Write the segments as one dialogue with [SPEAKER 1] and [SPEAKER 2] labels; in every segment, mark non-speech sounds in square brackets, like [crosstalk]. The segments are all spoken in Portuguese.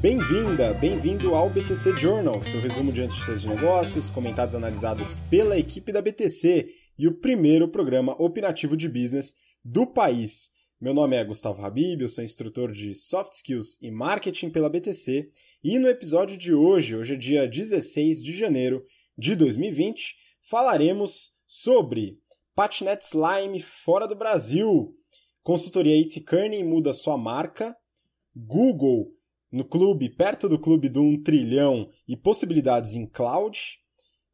[SPEAKER 1] Bem-vinda, bem-vindo ao BTC Journal, seu resumo de notícias de negócios, comentados analisados pela equipe da BTC e o primeiro programa opinativo de business do país. Meu nome é Gustavo Habib, eu sou instrutor de Soft Skills e Marketing pela BTC e no episódio de hoje, hoje é dia 16 de janeiro de 2020, falaremos sobre Patnet Slime fora do Brasil, consultoria IT Kearney muda sua marca, Google no clube, perto do clube do 1 trilhão e possibilidades em cloud.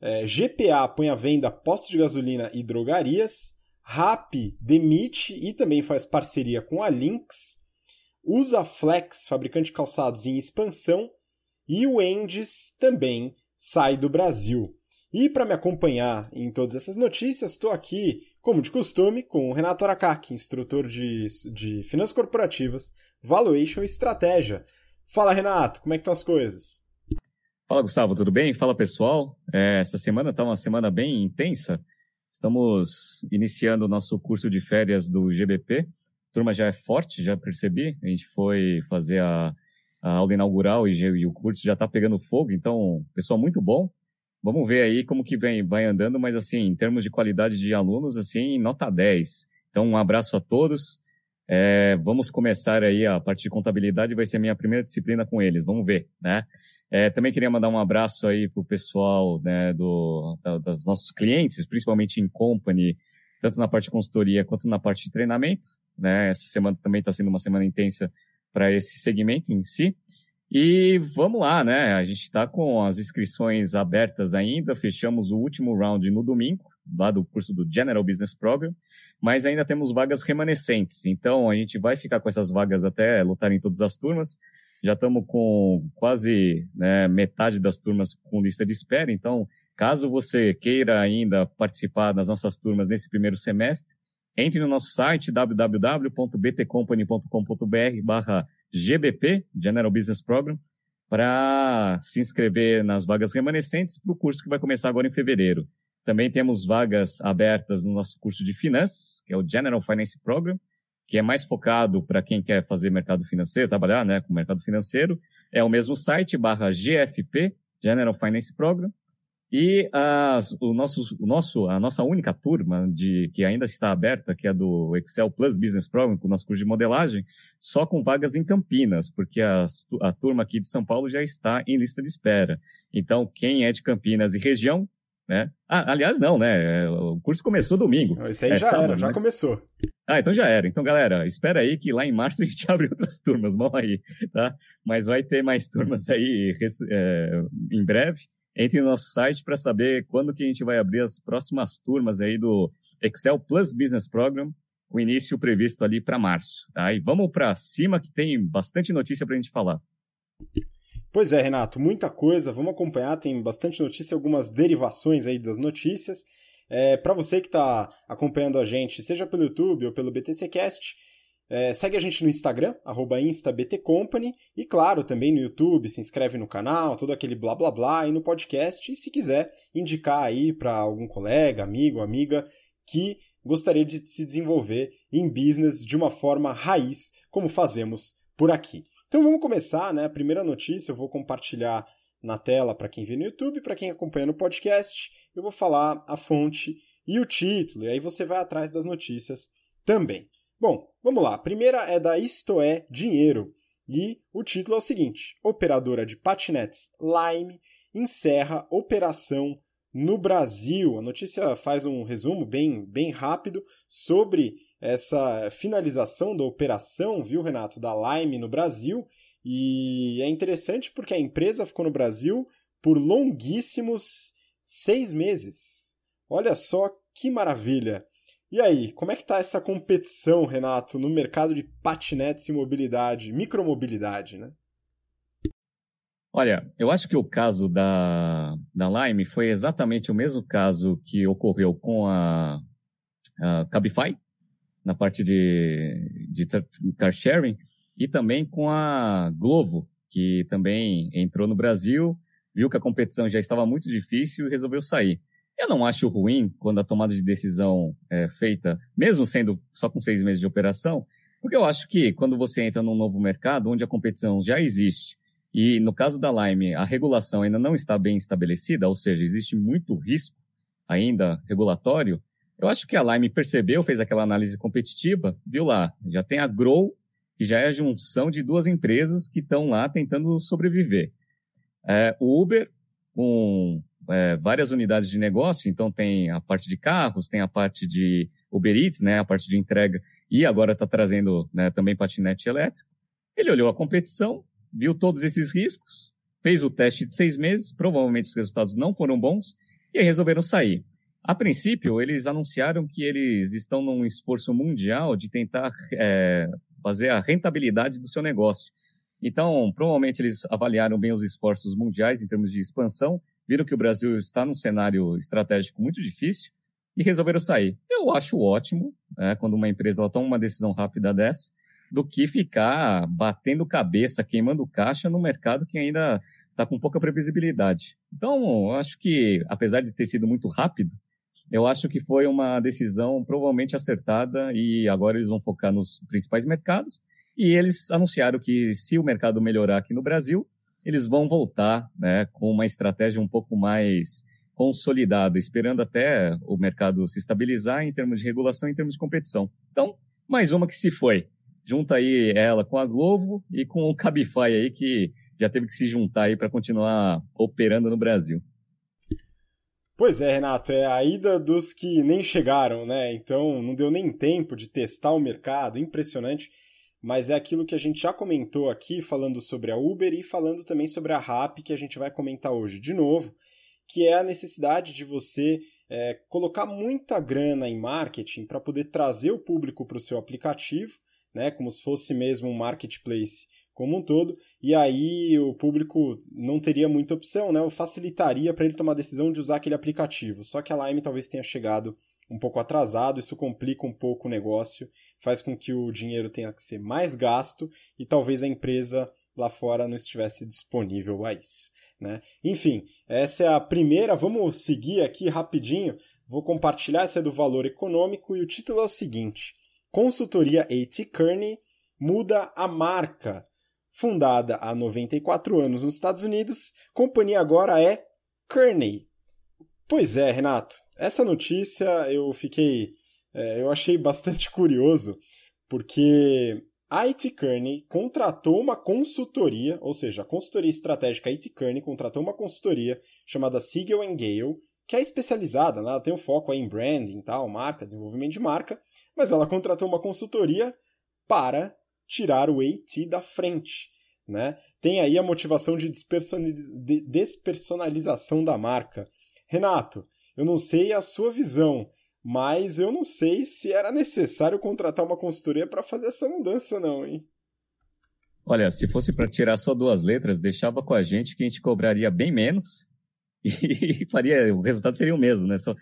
[SPEAKER 1] É, GPA põe à venda postos de gasolina e drogarias. RAP demite e também faz parceria com a Lynx. Usa Flex, fabricante de calçados em expansão. E o Endes também sai do Brasil. E para me acompanhar em todas essas notícias, estou aqui, como de costume, com o Renato Aracaki, instrutor de, de finanças corporativas, valuation e estratégia. Fala, Renato, como é que estão as coisas?
[SPEAKER 2] Fala, Gustavo, tudo bem? Fala, pessoal. É, essa semana está uma semana bem intensa. Estamos iniciando o nosso curso de férias do GBP. A turma já é forte, já percebi. A gente foi fazer a, a aula inaugural e, e, o curso já está pegando fogo, então, pessoal muito bom. Vamos ver aí como que vem, vai andando, mas assim, em termos de qualidade de alunos, assim, nota 10. Então, um abraço a todos. É, vamos começar aí a parte de contabilidade, vai ser minha primeira disciplina com eles, vamos ver, né? É, também queria mandar um abraço aí para o pessoal né, do, da, dos nossos clientes, principalmente em company, tanto na parte de consultoria quanto na parte de treinamento. Né? Essa semana também está sendo uma semana intensa para esse segmento em si. E vamos lá, né? A gente está com as inscrições abertas ainda, fechamos o último round no domingo, lá do curso do General Business Program mas ainda temos vagas remanescentes. Então, a gente vai ficar com essas vagas até lutar em todas as turmas. Já estamos com quase né, metade das turmas com lista de espera. Então, caso você queira ainda participar das nossas turmas nesse primeiro semestre, entre no nosso site www.btcompany.com.br barra GBP, General Business Program, para se inscrever nas vagas remanescentes para o curso que vai começar agora em fevereiro. Também temos vagas abertas no nosso curso de finanças, que é o General Finance Program, que é mais focado para quem quer fazer mercado financeiro, trabalhar né, com mercado financeiro. É o mesmo site, barra GFP, General Finance Program. E as, o nosso, o nosso, a nossa única turma de, que ainda está aberta, que é do Excel Plus Business Program, com o nosso curso de modelagem, só com vagas em Campinas, porque a, a turma aqui de São Paulo já está em lista de espera. Então, quem é de Campinas e região, né? Ah, aliás, não, né? O curso começou domingo.
[SPEAKER 1] Esse aí é já sábado, era, já né? começou.
[SPEAKER 2] Ah, então já era. Então, galera, espera aí que lá em março [laughs] a gente abre outras turmas, vão aí, tá? Mas vai ter mais turmas aí é, em breve. Entre no nosso site para saber quando que a gente vai abrir as próximas turmas aí do Excel Plus Business Program, com início previsto ali para março. Tá? E vamos para cima que tem bastante notícia para a gente falar.
[SPEAKER 1] Pois é, Renato, muita coisa. Vamos acompanhar, tem bastante notícia, algumas derivações aí das notícias. É, Para você que está acompanhando a gente, seja pelo YouTube ou pelo BTCcast, é, segue a gente no Instagram, instabtcompany, e claro, também no YouTube, se inscreve no canal, todo aquele blá blá blá, e no podcast, e se quiser indicar aí para algum colega, amigo, amiga que gostaria de se desenvolver em business de uma forma raiz, como fazemos por aqui. Então vamos começar, né? A primeira notícia eu vou compartilhar na tela para quem vê no YouTube, para quem acompanha no podcast, eu vou falar a fonte e o título, e aí você vai atrás das notícias também. Bom, vamos lá. A primeira é da Isto é Dinheiro, e o título é o seguinte: Operadora de patinetes Lime encerra operação no Brasil. A notícia faz um resumo bem, bem rápido sobre essa finalização da operação, viu, Renato, da Lime no Brasil. E é interessante porque a empresa ficou no Brasil por longuíssimos seis meses. Olha só que maravilha! E aí, como é que está essa competição, Renato, no mercado de patinetes e mobilidade, micromobilidade, né?
[SPEAKER 2] Olha, eu acho que o caso da, da Lime foi exatamente o mesmo caso que ocorreu com a, a Cabify, na parte de, de car sharing, e também com a Glovo, que também entrou no Brasil, viu que a competição já estava muito difícil e resolveu sair. Eu não acho ruim quando a tomada de decisão é feita, mesmo sendo só com seis meses de operação, porque eu acho que quando você entra num novo mercado, onde a competição já existe, e no caso da Lime, a regulação ainda não está bem estabelecida, ou seja, existe muito risco ainda regulatório, eu acho que a Lime percebeu, fez aquela análise competitiva, viu lá, já tem a Grow, que já é a junção de duas empresas que estão lá tentando sobreviver. É, o Uber, com é, várias unidades de negócio, então tem a parte de carros, tem a parte de Uber Eats, né, a parte de entrega, e agora está trazendo né, também patinete elétrico. Ele olhou a competição, viu todos esses riscos, fez o teste de seis meses, provavelmente os resultados não foram bons, e aí resolveram sair. A princípio, eles anunciaram que eles estão num esforço mundial de tentar é, fazer a rentabilidade do seu negócio. Então, provavelmente eles avaliaram bem os esforços mundiais em termos de expansão, viram que o Brasil está num cenário estratégico muito difícil e resolveram sair. Eu acho ótimo né, quando uma empresa toma uma decisão rápida dessa, do que ficar batendo cabeça, queimando caixa no mercado que ainda está com pouca previsibilidade. Então, acho que, apesar de ter sido muito rápido, eu acho que foi uma decisão provavelmente acertada e agora eles vão focar nos principais mercados. E eles anunciaram que se o mercado melhorar aqui no Brasil, eles vão voltar né, com uma estratégia um pouco mais consolidada, esperando até o mercado se estabilizar em termos de regulação, em termos de competição. Então, mais uma que se foi. Junta aí ela com a Globo e com o Cabify aí, que já teve que se juntar aí para continuar operando no Brasil.
[SPEAKER 1] Pois é, Renato, é a ida dos que nem chegaram, né? Então não deu nem tempo de testar o mercado, impressionante. Mas é aquilo que a gente já comentou aqui, falando sobre a Uber e falando também sobre a Rap, que a gente vai comentar hoje de novo, que é a necessidade de você é, colocar muita grana em marketing para poder trazer o público para o seu aplicativo, né? Como se fosse mesmo um marketplace como um todo, e aí o público não teria muita opção, né? Facilitaria para ele tomar a decisão de usar aquele aplicativo. Só que a Lime talvez tenha chegado um pouco atrasado, isso complica um pouco o negócio, faz com que o dinheiro tenha que ser mais gasto e talvez a empresa lá fora não estivesse disponível a isso. Né? Enfim, essa é a primeira. Vamos seguir aqui rapidinho. Vou compartilhar essa é do valor econômico e o título é o seguinte: Consultoria A.T. Kearney muda a marca Fundada há 94 anos nos Estados Unidos, companhia agora é Kearney. Pois é, Renato, essa notícia eu fiquei. É, eu achei bastante [laughs] curioso, porque a IT Kearney contratou uma consultoria, ou seja, a consultoria estratégica IT Kearney contratou uma consultoria chamada Siegel Gale, que é especializada, né? ela tem um foco em branding, tal, marca, desenvolvimento de marca, mas ela contratou uma consultoria para tirar o AT da frente. Né? Tem aí a motivação de despersonalização da marca. Renato, eu não sei a sua visão, mas eu não sei se era necessário contratar uma consultoria para fazer essa mudança, não, hein?
[SPEAKER 2] Olha, se fosse para tirar só duas letras, deixava com a gente que a gente cobraria bem menos [laughs] e faria, o resultado seria o mesmo, né? Só,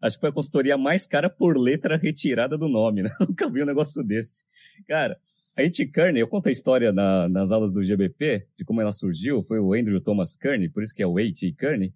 [SPEAKER 2] acho que foi a consultoria mais cara por letra retirada do nome, né? [laughs] Nunca vi um negócio desse. Cara, a It Kearney, eu conto a história na, nas aulas do GBP, de como ela surgiu, foi o Andrew Thomas Kearney, por isso que é o A.T. Kearney,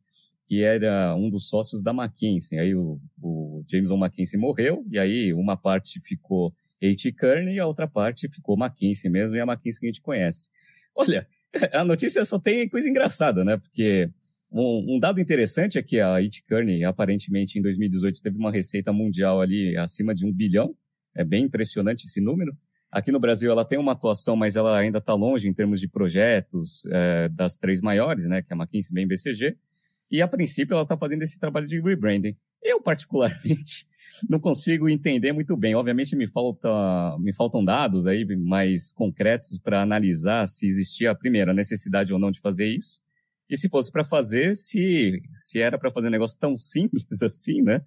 [SPEAKER 2] que era um dos sócios da McKinsey. Aí o, o Jameson McKinsey morreu, e aí uma parte ficou A.T. Kearney e a outra parte ficou McKinsey mesmo, e a McKinsey que a gente conhece. Olha, a notícia só tem coisa engraçada, né? Porque um, um dado interessante é que a It Kearney, aparentemente, em 2018, teve uma receita mundial ali acima de um bilhão. É bem impressionante esse número. Aqui no Brasil ela tem uma atuação, mas ela ainda está longe em termos de projetos é, das três maiores, né, que é a McKinsey, bem BCG. E a princípio ela está fazendo esse trabalho de rebranding. Eu particularmente [laughs] não consigo entender muito bem. Obviamente me falta, me faltam dados aí mais concretos para analisar se existia a primeira necessidade ou não de fazer isso. E se fosse para fazer, se, se era para fazer um negócio tão simples [laughs] assim, né?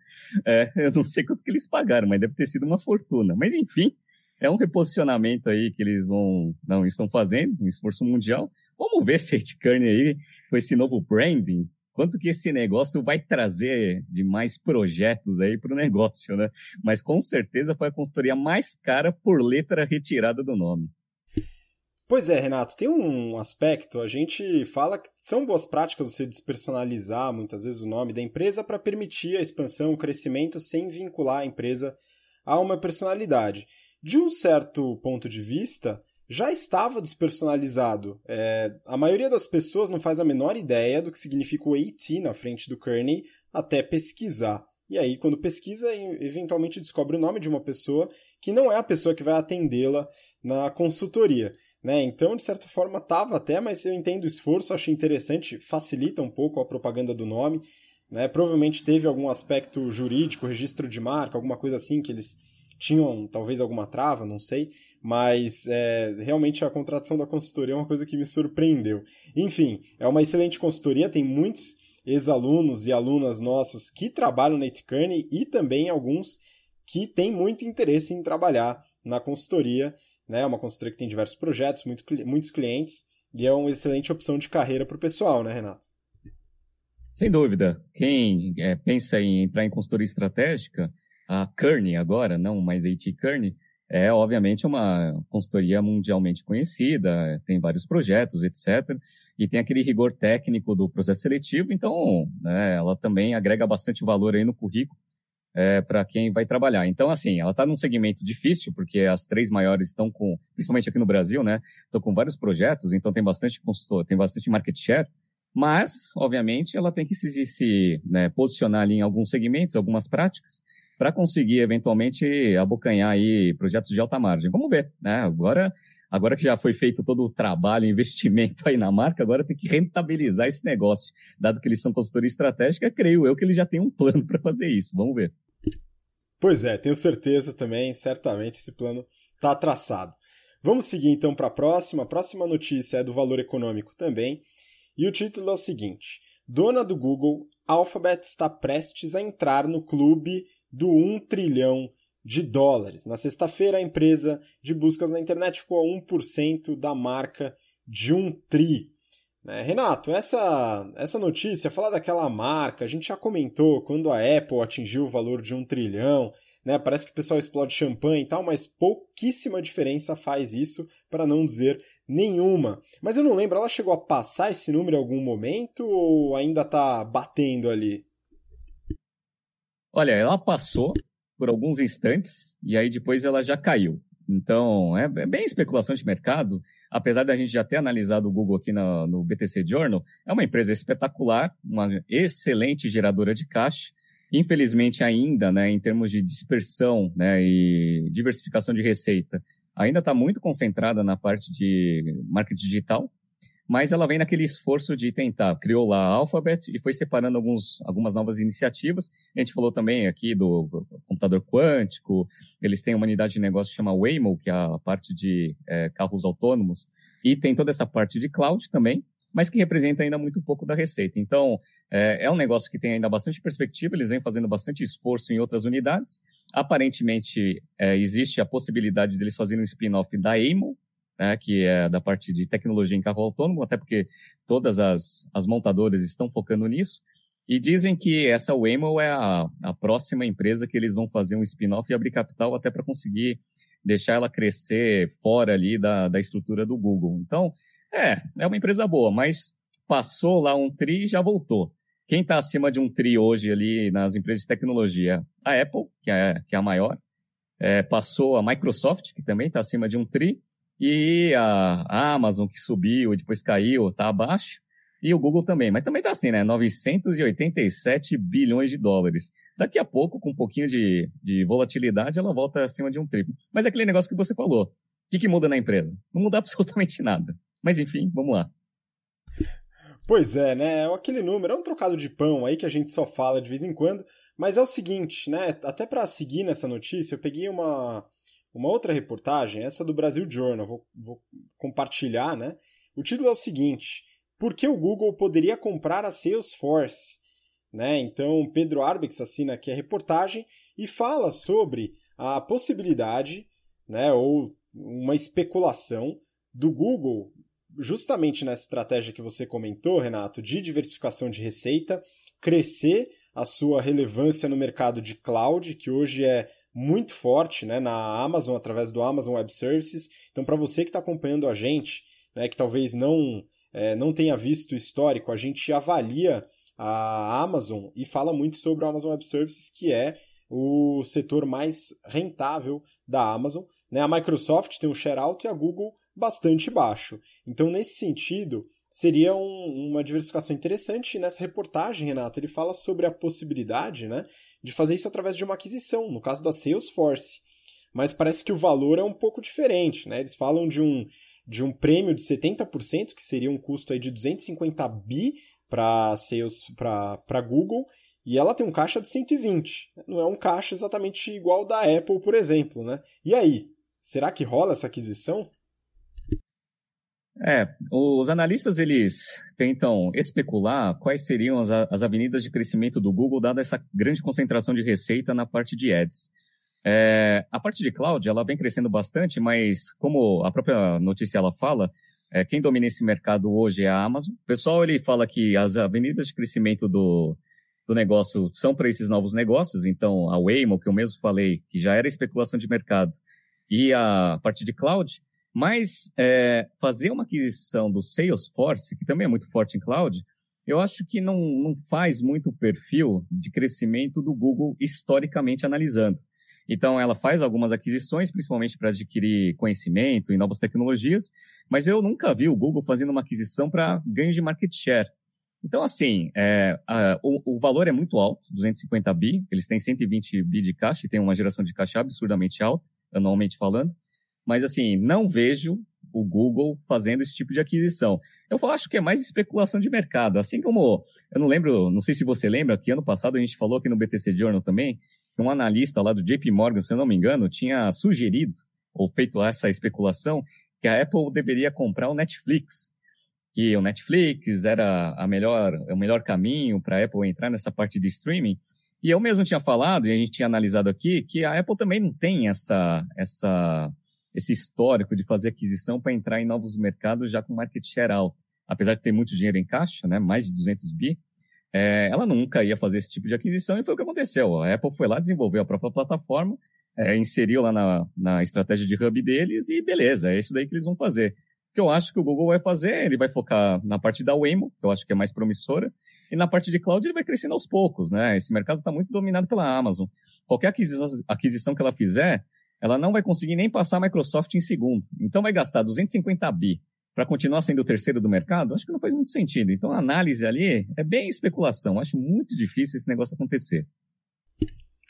[SPEAKER 2] É, eu não sei quanto que eles pagaram, mas deve ter sido uma fortuna. Mas enfim, é um reposicionamento aí que eles vão, não, estão fazendo, um esforço mundial. Vamos ver [laughs] se a Kearney aí, com esse novo branding, quanto que esse negócio vai trazer de mais projetos aí para o negócio, né? Mas com certeza foi a consultoria mais cara por letra retirada do nome.
[SPEAKER 1] Pois é, Renato, tem um aspecto, a gente fala que são boas práticas você despersonalizar muitas vezes o nome da empresa para permitir a expansão, o crescimento sem vincular a empresa a uma personalidade. De um certo ponto de vista, já estava despersonalizado. É, a maioria das pessoas não faz a menor ideia do que significa o AT na frente do Kearney até pesquisar. E aí, quando pesquisa, eventualmente descobre o nome de uma pessoa que não é a pessoa que vai atendê-la na consultoria. Né? Então, de certa forma, estava até, mas eu entendo o esforço, achei interessante, facilita um pouco a propaganda do nome. Né? Provavelmente teve algum aspecto jurídico, registro de marca, alguma coisa assim que eles tinham, talvez alguma trava, não sei. Mas é, realmente a contratação da consultoria é uma coisa que me surpreendeu. Enfim, é uma excelente consultoria, tem muitos ex-alunos e alunas nossos que trabalham na Etkerney e também alguns que têm muito interesse em trabalhar na consultoria. Né? É uma consultoria que tem diversos projetos, muito, muitos clientes, e é uma excelente opção de carreira para o pessoal, né, Renato?
[SPEAKER 2] Sem dúvida. Quem é, pensa em entrar em consultoria estratégica, a Kearney agora, não mais a IT Kearney, é obviamente uma consultoria mundialmente conhecida, tem vários projetos, etc. E tem aquele rigor técnico do processo seletivo, então né, ela também agrega bastante valor aí no currículo é, para quem vai trabalhar. Então, assim, ela está num segmento difícil, porque as três maiores estão com, principalmente aqui no Brasil, né, estão com vários projetos, então tem bastante consultor, tem bastante market share, mas, obviamente, ela tem que se, se né, posicionar ali em alguns segmentos, algumas práticas, para conseguir, eventualmente, abocanhar aí projetos de alta margem. Vamos ver, né? Agora, agora que já foi feito todo o trabalho, [laughs] investimento aí na marca, agora tem que rentabilizar esse negócio. Dado que eles são consultoria estratégica, creio eu que eles já têm um plano [laughs] para fazer isso. Vamos ver.
[SPEAKER 1] Pois é, tenho certeza também, certamente esse plano está traçado. Vamos seguir então para a próxima. A próxima notícia é do valor econômico também. E o título é o seguinte: Dona do Google, Alphabet está prestes a entrar no clube do 1 trilhão de dólares. Na sexta-feira, a empresa de buscas na internet ficou a 1% da marca de um tri. É, Renato, essa, essa notícia, falar daquela marca, a gente já comentou quando a Apple atingiu o valor de um trilhão, né? Parece que o pessoal explode champanhe e tal, mas pouquíssima diferença faz isso, para não dizer nenhuma. Mas eu não lembro, ela chegou a passar esse número em algum momento ou ainda está batendo ali?
[SPEAKER 2] Olha, ela passou por alguns instantes e aí depois ela já caiu. Então, é, é bem especulação de mercado. Apesar da gente já ter analisado o Google aqui no, no BTC Journal, é uma empresa espetacular, uma excelente geradora de caixa. Infelizmente, ainda, né, em termos de dispersão né, e diversificação de receita, ainda está muito concentrada na parte de marketing digital, mas ela vem naquele esforço de tentar, criou lá a Alphabet e foi separando alguns, algumas novas iniciativas. A gente falou também aqui do computador quântico, eles têm uma unidade de negócio que chama Waymo, que é a parte de é, carros autônomos, e tem toda essa parte de cloud também, mas que representa ainda muito pouco da receita. Então, é, é, um negócio que tem ainda bastante perspectiva, eles vêm fazendo bastante esforço em outras unidades. Aparentemente, é, existe a possibilidade deles fazerem um spin-off da Aimo, né, que é da parte de tecnologia em carro autônomo, até porque todas as, as montadoras estão focando nisso. E dizem que essa Waymo é a, a próxima empresa que eles vão fazer um spin-off e abrir capital até para conseguir deixar ela crescer fora ali da, da estrutura do Google. Então, é, é uma empresa boa, mas passou lá um tri e já voltou. Quem está acima de um tri hoje ali nas empresas de tecnologia? A Apple, que é, que é a maior. É, passou a Microsoft, que também está acima de um tri. E a Amazon, que subiu e depois caiu, está abaixo. E o Google também. Mas também está assim, né? 987 bilhões de dólares. Daqui a pouco, com um pouquinho de, de volatilidade, ela volta acima de um triplo. Mas é aquele negócio que você falou. O que, que muda na empresa? Não muda [laughs] absolutamente nada. Mas enfim, vamos lá.
[SPEAKER 1] Pois é, né? É aquele número é um trocado de pão aí que a gente só fala de vez em quando. Mas é o seguinte, né? Até para seguir nessa notícia, eu peguei uma, uma outra reportagem, essa do Brasil Journal, vou, vou compartilhar, né? O título é o seguinte: Por que o Google poderia comprar a Salesforce? Né? Então, Pedro Arbex assina aqui a reportagem e fala sobre a possibilidade, né, ou uma especulação do Google, justamente nessa estratégia que você comentou, Renato, de diversificação de receita, crescer a sua relevância no mercado de cloud, que hoje é muito forte né, na Amazon, através do Amazon Web Services. Então, para você que está acompanhando a gente, né, que talvez não, é, não tenha visto o histórico, a gente avalia a Amazon e fala muito sobre o Amazon Web Services, que é o setor mais rentável da Amazon. Né? A Microsoft tem um share alto e a Google bastante baixo. Então, nesse sentido, seria um, uma diversificação interessante. Nessa reportagem, Renato, ele fala sobre a possibilidade né, de fazer isso através de uma aquisição, no caso da Salesforce. Mas parece que o valor é um pouco diferente. Né? Eles falam de um, de um prêmio de 70%, que seria um custo aí de 250 bi para para Google, e ela tem um caixa de 120. Não é um caixa exatamente igual da Apple, por exemplo, né? E aí, será que rola essa aquisição?
[SPEAKER 2] É, os analistas eles tentam especular quais seriam as, as avenidas de crescimento do Google, dada essa grande concentração de receita na parte de ads. É, a parte de cloud, ela vem crescendo bastante, mas como a própria notícia ela fala, é, quem domina esse mercado hoje é a Amazon. O pessoal ele fala que as avenidas de crescimento do, do negócio são para esses novos negócios, então a Waymo, que eu mesmo falei, que já era especulação de mercado, e a parte de cloud, mas é, fazer uma aquisição do Salesforce, que também é muito forte em cloud, eu acho que não, não faz muito perfil de crescimento do Google historicamente analisando. Então, ela faz algumas aquisições, principalmente para adquirir conhecimento e novas tecnologias, mas eu nunca vi o Google fazendo uma aquisição para ganho de market share. Então, assim, é, a, o, o, valor é muito alto, 250 bi, eles têm 120 bi de caixa e têm uma geração de caixa absurdamente alta, anualmente falando. Mas, assim, não vejo o Google fazendo esse tipo de aquisição. Eu acho que é mais especulação de mercado. Assim como, eu não lembro, não sei se você lembra, que ano passado a gente falou aqui no BTC Journal também, que um analista lá do JP Morgan, se eu não me engano, tinha sugerido, ou feito essa especulação, que a Apple deveria comprar o Netflix. Que o Netflix era a melhor, o melhor caminho para a Apple entrar nessa parte de streaming. E eu mesmo tinha falado, e a gente tinha analisado aqui, que a Apple também não tem essa, essa esse histórico de fazer aquisição para entrar em novos mercados já com market share alto. Apesar de ter muito dinheiro em caixa, né, mais de 200 bi, é, ela nunca ia fazer esse tipo de aquisição e foi o que aconteceu. A Apple foi lá, desenvolveu a própria plataforma, é, inseriu lá na, na estratégia de hub deles e beleza, é isso daí que eles vão fazer. O que eu acho que o Google vai fazer, ele vai focar na parte da Waymo, que eu acho que é mais promissora, e na parte de cloud ele vai crescendo aos poucos, né? Esse mercado está muito dominado pela Amazon. Qualquer aquisição, aquisição que ela fizer, ela não vai conseguir nem passar a Microsoft em segundo. Então vai gastar 250 bi para continuar sendo o terceiro do mercado? Acho que não faz muito sentido. Então a análise ali é bem especulação. Acho muito difícil esse negócio acontecer.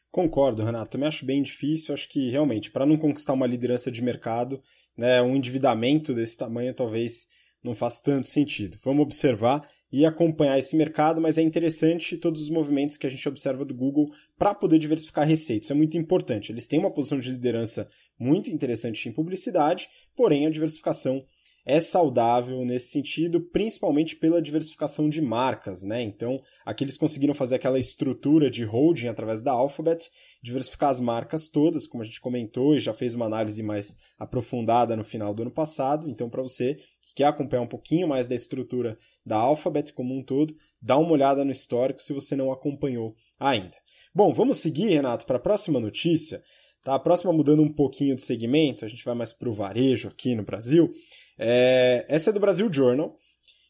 [SPEAKER 1] Concordo, Renato. Também acho bem difícil. Acho que realmente, para não conquistar uma liderança de mercado, né, um endividamento desse tamanho talvez não faça tanto sentido. Vamos observar e acompanhar esse mercado, mas é interessante todos os movimentos que a gente observa do Google para poder diversificar receitas. É muito importante. Eles têm uma posição de liderança muito interessante em publicidade, porém a diversificação é saudável nesse sentido, principalmente pela diversificação de marcas, né? Então, aqui eles conseguiram fazer aquela estrutura de holding através da Alphabet, diversificar as marcas todas, como a gente comentou e já fez uma análise mais aprofundada no final do ano passado. Então, para você que quer acompanhar um pouquinho mais da estrutura da Alphabet como um todo, dá uma olhada no histórico se você não acompanhou ainda. Bom, vamos seguir, Renato, para a próxima notícia. Tá? A próxima mudando um pouquinho de segmento, a gente vai mais para o varejo aqui no Brasil. É... Essa é do Brasil Journal.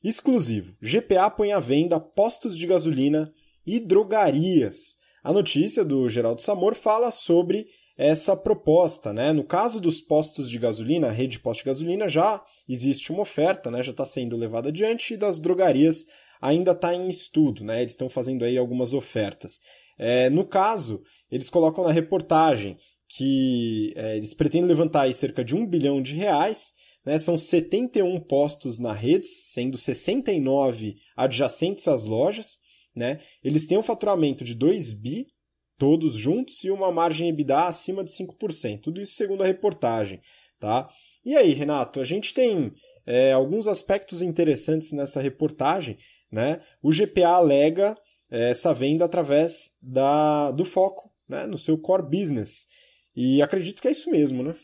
[SPEAKER 1] Exclusivo. GPA põe à venda postos de gasolina e drogarias. A notícia do Geraldo Samor fala sobre essa proposta, né? No caso dos postos de gasolina, a rede de postos de gasolina já existe uma oferta, né? Já está sendo levada adiante e das drogarias ainda está em estudo, né? Eles estão fazendo aí algumas ofertas. É, no caso, eles colocam na reportagem que é, eles pretendem levantar aí cerca de um bilhão de reais, né? São 71 postos na rede, sendo 69 adjacentes às lojas, né? Eles têm um faturamento de 2 bi todos juntos e uma margem EBITDA acima de 5%. Tudo isso segundo a reportagem, tá? E aí, Renato, a gente tem é, alguns aspectos interessantes nessa reportagem, né? O GPA alega é, essa venda através da, do foco né, no seu core business. E acredito que é isso mesmo, né?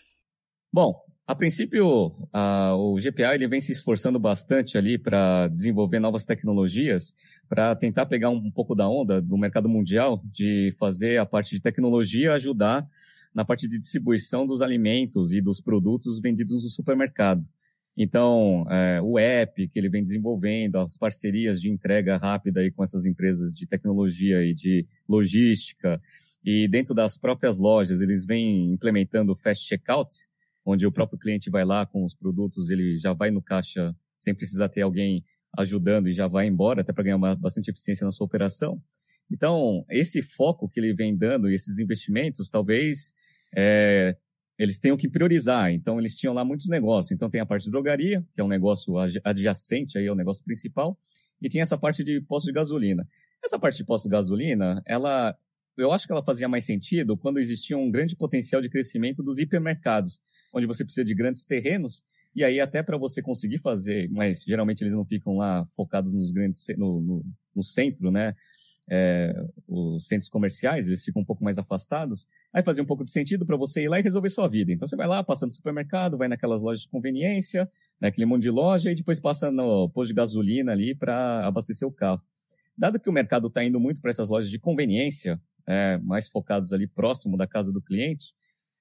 [SPEAKER 2] Bom, a princípio, a, o GPA ele vem se esforçando bastante ali para desenvolver novas tecnologias, para tentar pegar um, um, pouco da onda do mercado mundial, de fazer a parte de tecnologia ajudar na parte de distribuição dos alimentos e dos produtos vendidos no supermercado. Então, é, o app que ele vem desenvolvendo, as parcerias de entrega rápida aí com essas empresas de tecnologia e de logística, e dentro das próprias lojas eles vêm implementando fast checkout, onde o próprio cliente vai lá com os produtos, ele já vai no caixa sem precisar ter alguém ajudando e já vai embora, até para ganhar uma, bastante eficiência na sua operação. Então, esse foco que ele vem dando e esses investimentos, talvez é, eles tenham que priorizar. Então, eles tinham lá muitos negócios. Então, tem a parte de drogaria, que é um negócio adjacente aí ao negócio principal, e tinha essa parte de posto de gasolina. Essa parte de posto de gasolina, ela, eu acho que ela fazia mais sentido quando existia um grande potencial de crescimento dos hipermercados, onde você precisa de grandes terrenos, e aí até para você conseguir fazer, mas geralmente eles não ficam lá focados nos grandes, no, no, no centro, né? É, os centros comerciais, eles ficam um pouco mais afastados, aí fazia um pouco de sentido para você ir lá e resolver sua vida. Então você vai lá, passa no supermercado, vai naquelas lojas de conveniência, naquele monte de loja, e depois passa no posto de gasolina ali para abastecer o carro. Dado que o mercado está indo muito para essas lojas de conveniência, é, mais focados ali próximo da casa do cliente,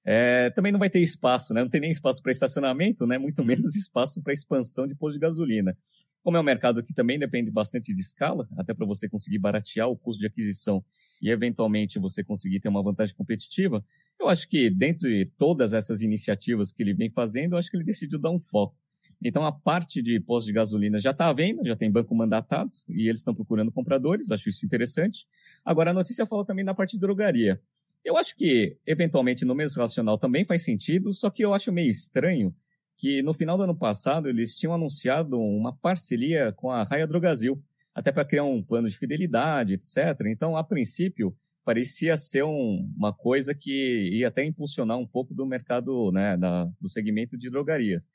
[SPEAKER 2] é, também não vai ter espaço, né? Não tem nem espaço para estacionamento, né? Muito menos [laughs] espaço para expansão de posto de gasolina. Como é um mercado que também depende bastante de escala, até para você conseguir baratear o custo de aquisição e eventualmente você conseguir ter uma vantagem competitiva, eu acho que dentro de todas essas iniciativas que ele vem fazendo, eu acho que ele decidiu dar um foco. Então, a parte de posto de gasolina já está à venda, já tem banco mandatado e eles estão procurando compradores, acho isso interessante. Agora, a notícia fala também da parte de drogaria. Eu acho que, eventualmente, no mesmo racional também faz sentido, só que eu acho meio estranho que no final do ano passado eles tinham anunciado uma parceria com a Raia Drogazil, até para criar um plano de fidelidade, etc. Então, a princípio, parecia ser um, uma coisa que ia até impulsionar um pouco do mercado, né, da, do segmento de drogarias.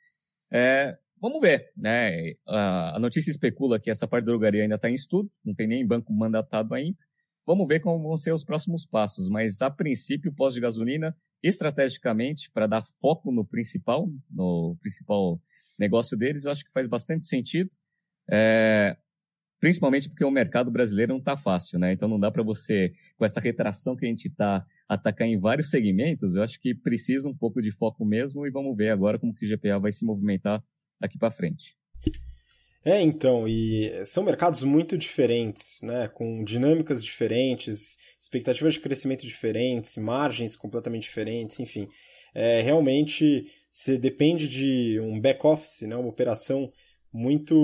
[SPEAKER 2] É, vamos ver, né? A, a, notícia especula que essa parte da drogaria ainda está em estudo, não tem nem banco mandatado ainda. Vamos ver como vão ser os próximos passos, mas a princípio, pós de gasolina, estrategicamente, para dar foco no principal, no principal negócio deles, eu acho que faz bastante sentido. É, principalmente porque o mercado brasileiro não está fácil, né? Então não dá para você, com essa retração que a gente está, atacar em vários segmentos. Eu acho que precisa um pouco de foco mesmo e vamos ver agora como que o GPA vai se movimentar daqui para frente.
[SPEAKER 1] É, então, e são mercados muito diferentes, né? Com dinâmicas diferentes, expectativas de crescimento diferentes, margens completamente diferentes, enfim. É, realmente, você depende de um back-office, né? Uma operação muito,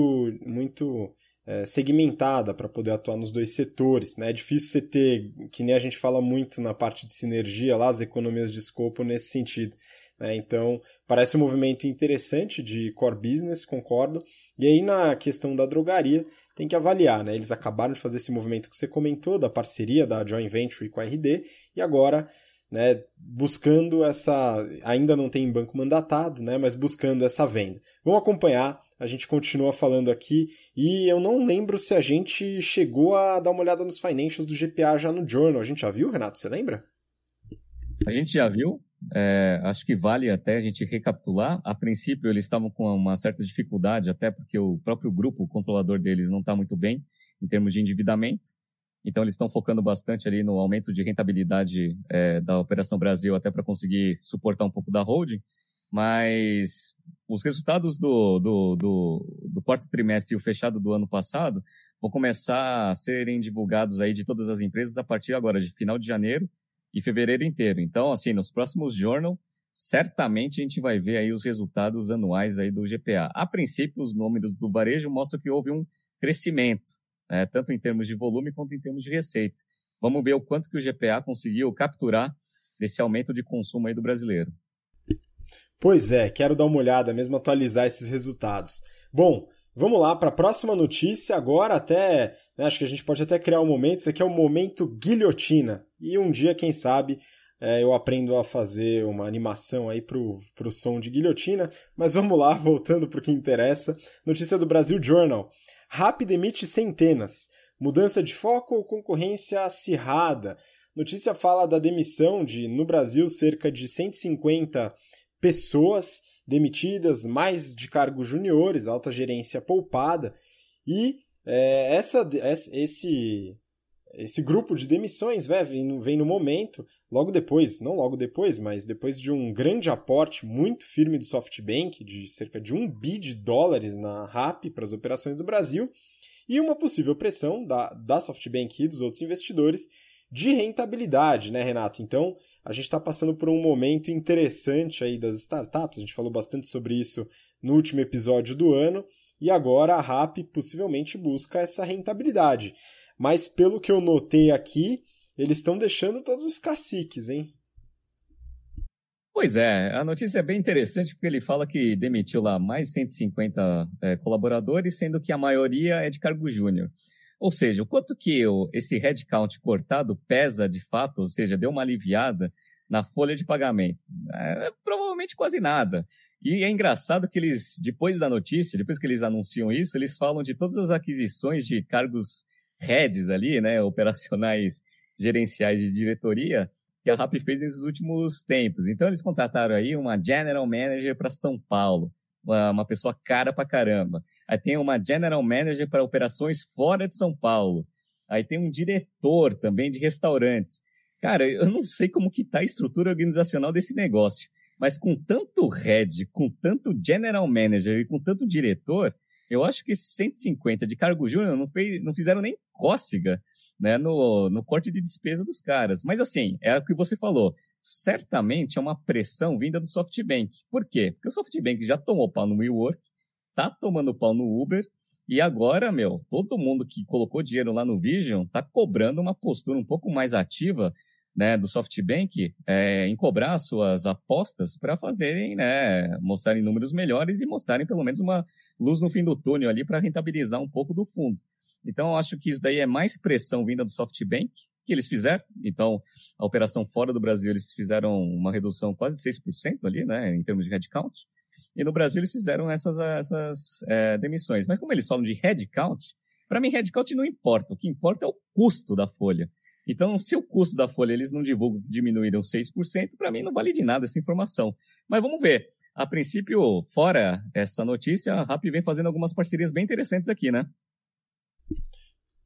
[SPEAKER 1] muito é, segmentada para poder atuar nos dois setores. Né? É difícil você ter, que nem a gente fala muito na parte de sinergia, lá as economias de escopo nesse sentido. Né? Então, parece um movimento interessante de core business, concordo. E aí, na questão da drogaria, tem que avaliar. Né? Eles acabaram de fazer esse movimento que você comentou, da parceria da joint venture com a RD, e agora né, buscando essa. Ainda não tem banco mandatado, né, mas buscando essa venda. Vamos acompanhar, a gente continua falando aqui, e eu não lembro se a gente chegou a dar uma olhada nos financials do GPA já no Journal. A gente já viu, Renato? Você lembra?
[SPEAKER 2] A gente já viu. É, acho que vale até a gente recapitular. A princípio, eles estavam com uma certa dificuldade, até porque o próprio grupo, o controlador deles, não está muito bem em termos de endividamento. Então, eles estão focando bastante ali no aumento de rentabilidade é, da Operação Brasil, até para conseguir suportar um pouco da holding. Mas os resultados do, do, do, do, quarto trimestre e o fechado do ano passado vão começar a serem divulgados aí de todas as empresas a partir agora de final de janeiro e fevereiro inteiro. Então, assim, nos próximos journal, certamente a gente vai ver aí os resultados anuais aí do GPA. A princípio, os números do varejo mostram que houve um crescimento né, tanto em termos de volume quanto em termos de receita. Vamos ver o quanto que o GPA conseguiu capturar desse aumento de consumo aí do brasileiro.
[SPEAKER 1] Pois é, quero dar uma olhada mesmo, atualizar esses resultados. Bom, vamos lá para a próxima notícia. Agora, até né, acho que a gente pode até criar um momento. Isso aqui é o momento guilhotina. E um dia, quem sabe, é, eu aprendo a fazer uma animação aí pro, pro som de guilhotina. Mas vamos lá, [laughs] voltando para o que interessa. Notícia do Brasil Journal. Rappi demite centenas. Mudança de foco ou concorrência acirrada? Notícia fala da demissão de, no Brasil, cerca de 150 pessoas demitidas, mais de cargos juniores, alta gerência poupada. E é, essa, esse, esse grupo de demissões véio, vem, vem no momento, logo depois, não logo depois, mas depois de um grande aporte muito firme do SoftBank, de cerca de um bi de dólares na RAP para as operações do Brasil, e uma possível pressão da, da SoftBank e dos outros investidores de rentabilidade, né, Renato? Então, a gente está passando por um momento interessante aí das startups. A gente falou bastante sobre isso no último episódio do ano e agora a RAP possivelmente busca essa rentabilidade. Mas pelo que eu notei aqui, eles estão deixando todos os caciques, hein?
[SPEAKER 2] Pois é, a notícia é bem interessante porque ele fala que demitiu lá mais de 150 é, colaboradores, sendo que a maioria é de cargo júnior. Ou seja, o quanto que eu, esse headcount cortado pesa de fato, ou seja, deu uma aliviada na folha de pagamento? É, provavelmente quase nada. E é engraçado que eles, depois da notícia, depois que eles anunciam isso, eles falam de todas as aquisições de cargos heads ali, né, operacionais, gerenciais de diretoria, que a RAP fez nesses últimos tempos. Então eles contrataram aí uma general manager para São Paulo, uma, pessoa cara pra caramba. Aí tem uma general manager para operações fora de São Paulo. Aí tem um diretor também de restaurantes. Cara, eu não sei como que tá a estrutura organizacional desse negócio, mas com tanto head, com tanto general manager e com tanto diretor, eu acho que esses 150 de cargo júnior não, não fizeram nem cócega né, no, no corte de despesa dos caras. Mas assim, é o que você falou certamente é uma pressão vinda do SoftBank. Por quê? Porque o SoftBank já tomou pau no WeWork, tá tomando pau no Uber, e agora, meu, todo mundo que colocou dinheiro lá no Vision tá cobrando uma postura um pouco mais ativa né, do SoftBank é, em cobrar suas apostas para fazerem, né, mostrarem números melhores e mostrarem pelo menos uma luz no fim do túnel ali para rentabilizar um pouco do fundo. Então, eu acho que isso daí é mais pressão vinda do SoftBank que eles fizeram. Então, a operação fora do Brasil, eles fizeram uma redução quase 6% ali, né, em termos de headcount. E no Brasil, eles fizeram essas, essas é, demissões. Mas como eles falam de headcount, para mim, headcount não importa. O que importa é o custo da folha. Então, se o custo da folha eles não divulgam que diminuíram 6%, para mim não vale de nada essa informação. Mas vamos ver. A princípio, fora essa notícia, a RAP vem fazendo algumas parcerias bem interessantes aqui, né?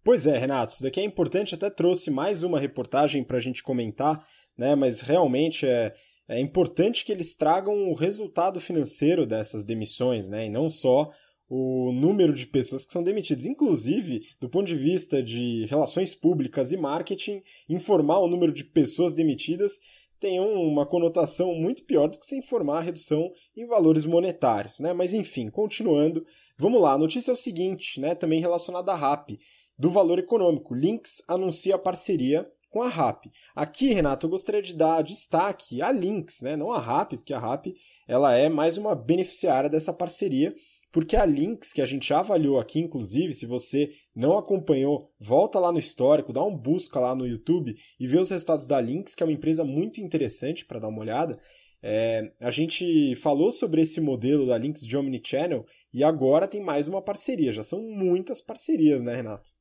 [SPEAKER 1] Pois é, Renato, isso daqui é importante, até trouxe mais uma reportagem para a gente comentar, né? Mas realmente é, é importante que eles tragam o resultado financeiro dessas demissões, né? E não só o número de pessoas que são demitidas. Inclusive, do ponto de vista de relações públicas e marketing, informar o número de pessoas demitidas tem uma conotação muito pior do que se informar a redução em valores monetários, né? Mas enfim, continuando, vamos lá. A notícia é o seguinte, né? Também relacionada à RAP do valor econômico. Lynx anuncia a parceria com a RAP. Aqui, Renato, eu gostaria de dar destaque à Lynx, né? não a RAP, porque a RAP ela é mais uma beneficiária dessa parceria, porque a Lynx, que a gente já avaliou aqui, inclusive, se você não acompanhou, volta lá no histórico, dá um busca lá no YouTube e vê os resultados da Lynx, que é uma empresa muito interessante para dar uma olhada. É, a gente falou sobre esse modelo da Lynx de Omnichannel e agora tem mais uma parceria. Já são muitas parcerias, né, Renato?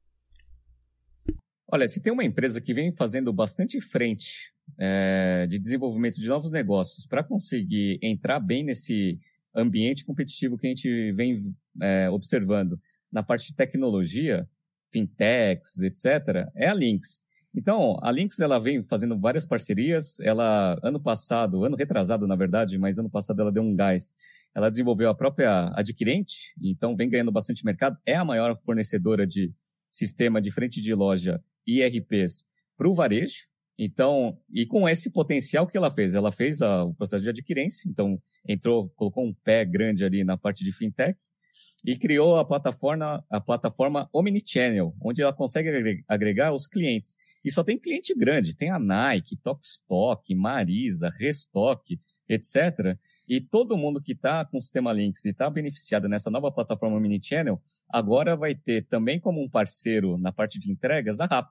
[SPEAKER 2] Olha, se tem uma empresa que vem fazendo bastante frente é, de desenvolvimento de novos negócios para conseguir entrar bem nesse ambiente competitivo que a gente vem é, observando na parte de tecnologia, fintechs, etc., é a Lynx. Então, a Lynx ela vem fazendo várias parcerias. Ela, ano passado, ano retrasado, na verdade, mas ano passado ela deu um gás. Ela desenvolveu a própria adquirente, então vem ganhando bastante mercado. É a maior fornecedora de sistema de frente de loja IRPs para o varejo. Então, e com esse potencial que ela fez, ela fez a, o processo de adquirência, então entrou, colocou um pé grande ali na parte de fintech e criou a plataforma, a plataforma Omnichannel, onde ela consegue agregar os clientes. E só tem cliente grande, tem a Nike, Tokstok, Marisa, Restock, etc. E todo mundo que está com o sistema Links e está beneficiado nessa nova plataforma Omnichannel, agora vai ter também como um parceiro na parte de entregas a RAP.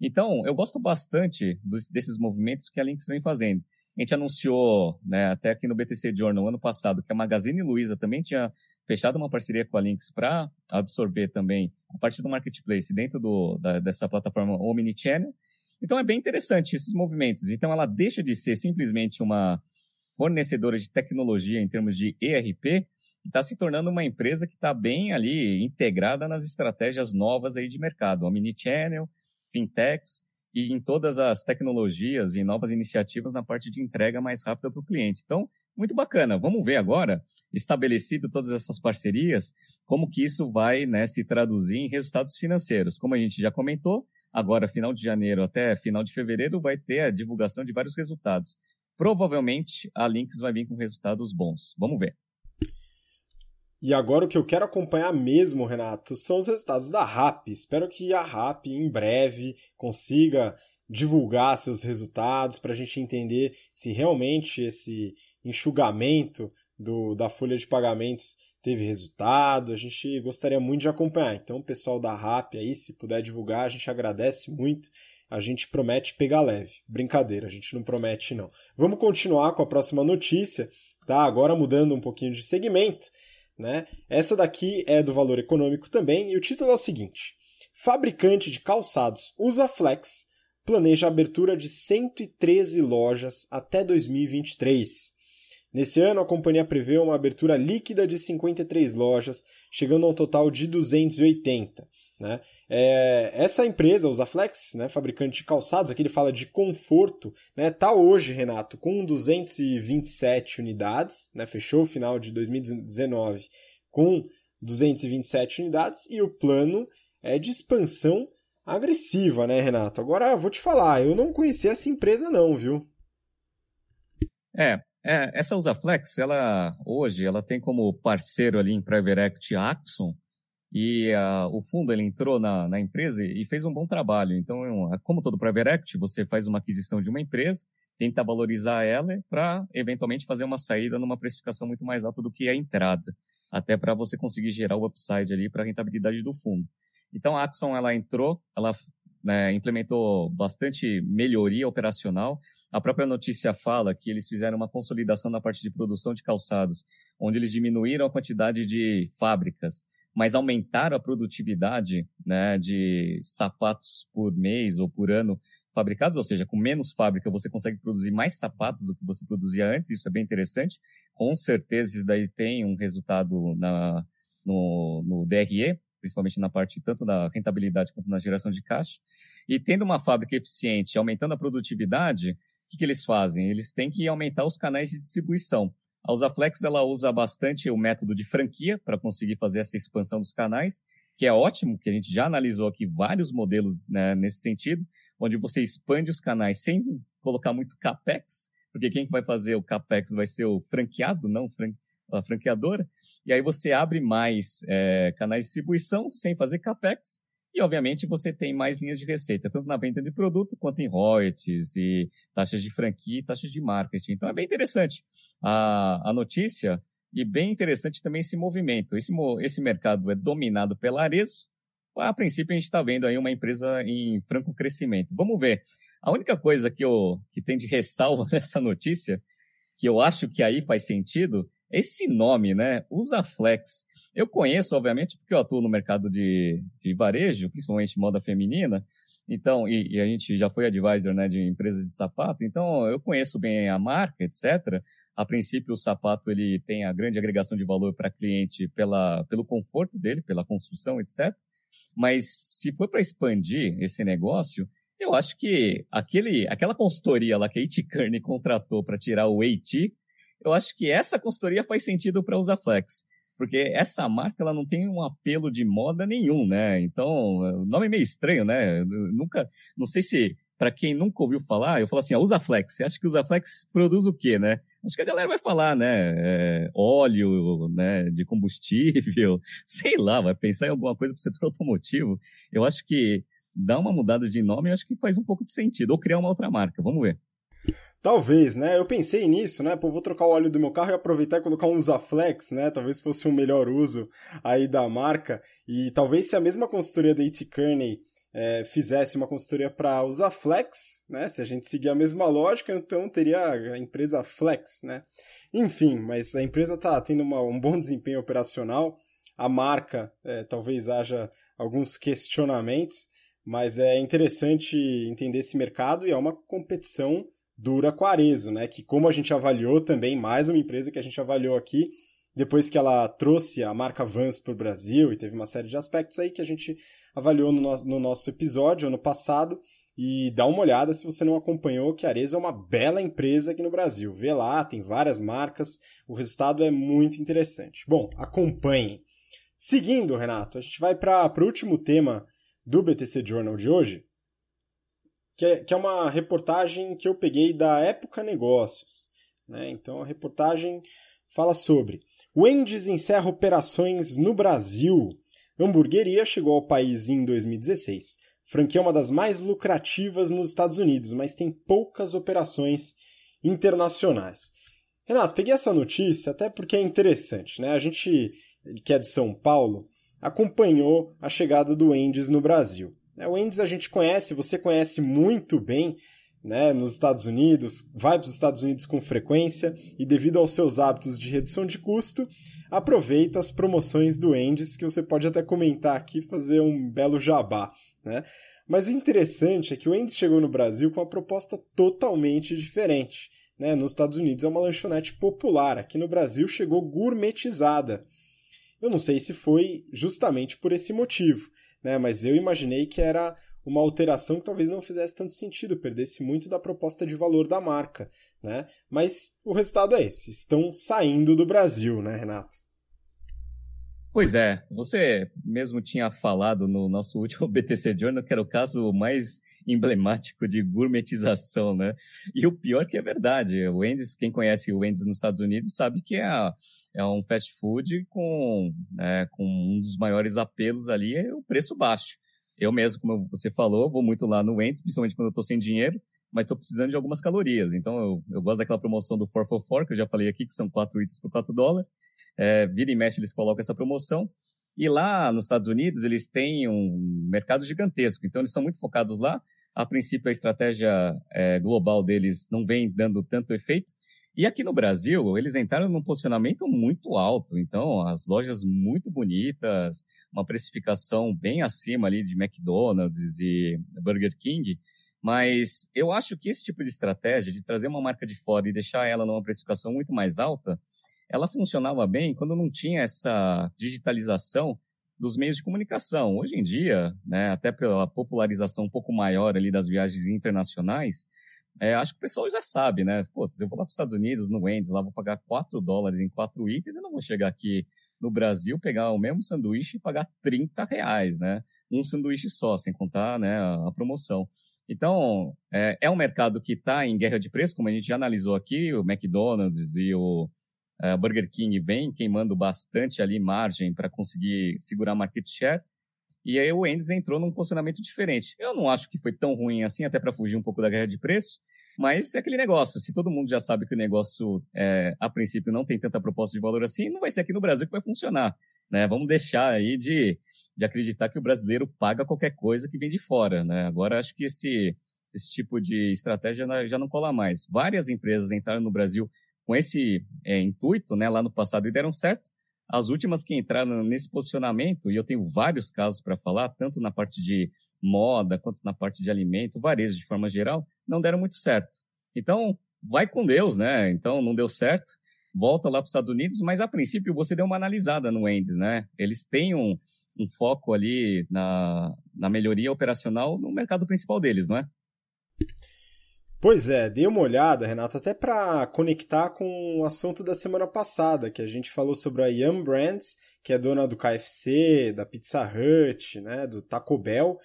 [SPEAKER 2] Então, eu gosto bastante dos, desses movimentos que a Links vem fazendo. A gente anunciou, né, até aqui no BTC Journal ano passado, que a Magazine Luiza também tinha fechado uma parceria com a Links para absorver também a parte do marketplace dentro do, da, dessa plataforma Omnichannel. Então é bem interessante esses movimentos. Então ela deixa de ser simplesmente uma fornecedora de tecnologia em termos de ERP, está se tornando uma empresa que está bem ali integrada nas estratégias novas aí de mercado, omnichannel, fintechs e em todas as tecnologias e novas iniciativas na parte de entrega mais rápida para o cliente. Então, muito bacana. Vamos ver agora, estabelecido todas essas parcerias, como que isso vai né, se traduzir em resultados financeiros. Como a gente já comentou, agora final de janeiro até final de fevereiro, vai ter a divulgação de vários resultados. Provavelmente a Lynx vai vir com resultados bons. Vamos ver.
[SPEAKER 1] E agora o que eu quero acompanhar mesmo, Renato, são os resultados da RAP. Espero que a RAP em breve consiga divulgar seus resultados para a gente entender se realmente esse enxugamento do, da folha de pagamentos teve resultado. A gente gostaria muito de acompanhar. Então, pessoal da RAP aí, se puder divulgar, a gente agradece muito. A gente promete pegar leve. Brincadeira, a gente não promete não. Vamos continuar com a próxima notícia, tá? Agora mudando um pouquinho de segmento. Né? Essa daqui é do valor econômico também, e o título é o seguinte: Fabricante de calçados Usaflex planeja a abertura de 113 lojas até 2023. Nesse ano, a companhia prevê uma abertura líquida de 53 lojas, chegando a um total de 280. Né? É, essa empresa, Usaflex, né, fabricante de calçados, aqui ele fala de conforto, né, tá hoje, Renato, com 227 unidades, né, fechou o final de 2019 com 227 unidades, e o plano é de expansão agressiva, né, Renato? Agora, vou te falar, eu não conhecia essa empresa não, viu?
[SPEAKER 2] É, é essa Usaflex, ela hoje, ela tem como parceiro ali em Private Equity Axon, e uh, o fundo ele entrou na, na, empresa e fez um bom trabalho. Então, como todo private equity, você faz uma aquisição de uma empresa, tenta valorizar ela para eventualmente fazer uma saída numa precificação muito mais alta do que a entrada, até para você conseguir gerar o upside ali para a rentabilidade do fundo. Então, a Axon ela entrou, ela né, implementou bastante melhoria operacional. A própria notícia fala que eles fizeram uma consolidação na parte de produção de calçados, onde eles diminuíram a quantidade de fábricas mas aumentaram a produtividade né, de sapatos por mês ou por ano fabricados, ou seja, com menos fábrica você consegue produzir mais sapatos do que você produzia antes, isso é bem interessante. Com certeza isso daí tem um resultado na, no, no DRE, principalmente na parte tanto da rentabilidade quanto na geração de caixa. E tendo uma fábrica eficiente, aumentando a produtividade, o que, que eles fazem? Eles têm que aumentar os canais de distribuição. A Usaflex ela usa bastante o método de franquia para conseguir fazer essa expansão dos canais, que é ótimo, que a gente já analisou aqui vários modelos né, nesse sentido, onde você expande os canais sem colocar muito capex, porque quem vai fazer o capex vai ser o franqueado, não a franqueadora, e aí você abre mais é, canais de distribuição sem fazer capex, e, obviamente, você tem mais linhas de receita, tanto na venda de produto quanto em royalties e taxas de franquia e taxas de marketing. Então, é bem interessante a, a notícia e bem interessante também esse movimento. Esse, esse mercado é dominado pela Arezo. A princípio, a gente está vendo aí uma empresa em franco crescimento. Vamos ver. A única coisa que, eu, que tem de ressalva [laughs] nessa notícia, que eu acho que aí faz sentido, esse nome, né? Usaflex. Eu conheço, obviamente, porque eu atuo no mercado de, de varejo, principalmente moda feminina. Então, e, e, a gente já foi advisor né, de empresas de sapato, então eu conheço bem a marca, etc. A princípio, o sapato ele tem a grande agregação de valor para cliente pela, pelo conforto dele, pela construção, etc. Mas se for para expandir esse negócio, eu acho que aquele, aquela consultoria lá que a It contratou para tirar o AT, eu acho que essa consultoria faz sentido para usar Flex porque essa marca ela não tem um apelo de moda nenhum, né? Então, o nome é meio estranho, né? Eu nunca, não sei se para quem nunca ouviu falar, eu falo assim, usa Flex. Você acha que usa Flex produz o quê, né? Acho que a galera vai falar, né? É, óleo, né? De combustível, [laughs] sei lá, vai pensar em alguma coisa para o setor automotivo. Eu acho que dar uma mudada de nome, eu acho que faz um pouco de sentido. Ou criar uma outra marca, vamos ver.
[SPEAKER 1] Talvez, né? Eu pensei nisso, né? Pô, vou trocar o óleo do meu carro e aproveitar e colocar um Zaflex, né? Talvez fosse um melhor uso aí da marca. E talvez se a mesma consultoria da E.T. Kearney é, fizesse uma consultoria para usar Flex, né? Se a gente seguir a mesma lógica, então teria a empresa Flex, né? Enfim, mas a empresa está tendo uma, um bom desempenho operacional. A marca é, talvez haja alguns questionamentos, mas é interessante entender esse mercado e é uma competição dura Quarezo, né? Que como a gente avaliou também, mais uma empresa que a gente avaliou aqui, depois que ela trouxe a marca Vans para o Brasil e teve uma série de aspectos aí que a gente avaliou no nosso, no nosso episódio ano passado. E dá uma olhada se você não acompanhou, que a Arezzo é uma bela empresa aqui no Brasil. Vê lá, tem várias marcas, o resultado é muito interessante. Bom, acompanhem. Seguindo, Renato, a gente vai para o último tema do BTC Journal de hoje, que é, que é uma reportagem que eu peguei da Época Negócios. Né? Então a reportagem fala sobre Wendy's encerra operações no Brasil. Hamburgueria chegou ao país em 2016. Franquia é uma das mais lucrativas nos Estados Unidos, mas tem poucas operações internacionais. Renato, peguei essa notícia até porque é interessante, né? A gente que é de São Paulo acompanhou a chegada do Wendy's no Brasil. É, o Wendy's a gente conhece, você conhece muito bem, né, nos Estados Unidos, vai para os Estados Unidos com frequência e devido aos seus hábitos de redução de custo, aproveita as promoções do Wendy's que você pode até comentar aqui, fazer um belo jabá, né? Mas o interessante é que o Wendy's chegou no Brasil com uma proposta totalmente diferente. Né? Nos Estados Unidos é uma lanchonete popular, aqui no Brasil chegou gourmetizada. Eu não sei se foi justamente por esse motivo, né? mas eu imaginei que era uma alteração que talvez não fizesse tanto sentido, perdesse muito da proposta de valor da marca. Né? Mas o resultado é esse: estão saindo do Brasil, né, Renato?
[SPEAKER 2] Pois é, você mesmo tinha falado no nosso último [laughs] BTC Journal que era o caso mais emblemático de gourmetização, né? E o pior que é verdade, o Wendy's, quem conhece o Wendy's nos Estados Unidos sabe que é, é um fast food com, é, com um dos maiores apelos ali é o preço baixo. Eu mesmo, como você falou, vou muito lá no Wendy's, principalmente quando eu estou sem dinheiro, mas estou precisando de algumas calorias. Então, eu, eu gosto daquela promoção do 444, que eu já falei aqui, que são 4 itens por 4 dólares. É, vira e mexe, eles colocam essa promoção. E lá nos Estados Unidos, eles têm um mercado gigantesco. Então, eles são muito focados lá. A princípio, a estratégia é, global deles não vem dando tanto efeito. E aqui no Brasil, eles entraram num posicionamento muito alto. Então, as lojas muito bonitas, uma precificação bem acima ali de McDonald's e Burger King. Mas eu acho que esse tipo de estratégia de trazer uma marca de fora e deixar ela numa precificação muito mais alta, ela funcionava bem quando não tinha essa digitalização dos meios de comunicação. Hoje em dia, né, até pela popularização um pouco maior ali das viagens internacionais, é, acho que o pessoal já sabe, né? Pô, se eu vou lá para os Estados Unidos, no Wendy's, lá vou pagar 4 dólares em 4 itens, eu não vou chegar aqui no Brasil, pegar o mesmo sanduíche e pagar 30 reais, né? Um sanduíche só, sem contar né, a, promoção. Então, é, é um mercado que está em guerra de preço, como a gente já analisou aqui, o McDonald's e o uh, Burger King vem queimando bastante ali margem para conseguir segurar market share. E aí o Wendy's entrou num posicionamento diferente. Eu não acho que foi tão ruim assim, até para fugir um pouco da guerra de preço, mas é aquele negócio. Se todo mundo já sabe que o negócio, é, a princípio, não tem tanta proposta de valor assim, não vai ser aqui no Brasil que vai funcionar. Né? Vamos deixar aí de, de acreditar que o brasileiro paga qualquer coisa que vem de fora. Né? Agora, acho que esse, esse tipo de estratégia já não cola mais. Várias empresas entraram no Brasil com esse é, intuito, né, lá no passado e deram certo. As últimas que entraram nesse posicionamento, e eu tenho vários casos para falar, tanto na parte de moda quanto na parte de alimento, varejo de forma geral, não deram muito certo. Então, vai com Deus, né? Então, não deu certo, volta lá para os Estados Unidos, mas a princípio você deu uma analisada no Wendy's, né? Eles têm um, um foco ali na, na melhoria operacional no mercado principal deles, não é?
[SPEAKER 1] Pois é, dei uma olhada, Renato, até para conectar com o assunto da semana passada, que a gente falou sobre a Yum Brands, que é dona do KFC, da Pizza Hut, né, do Taco Bell,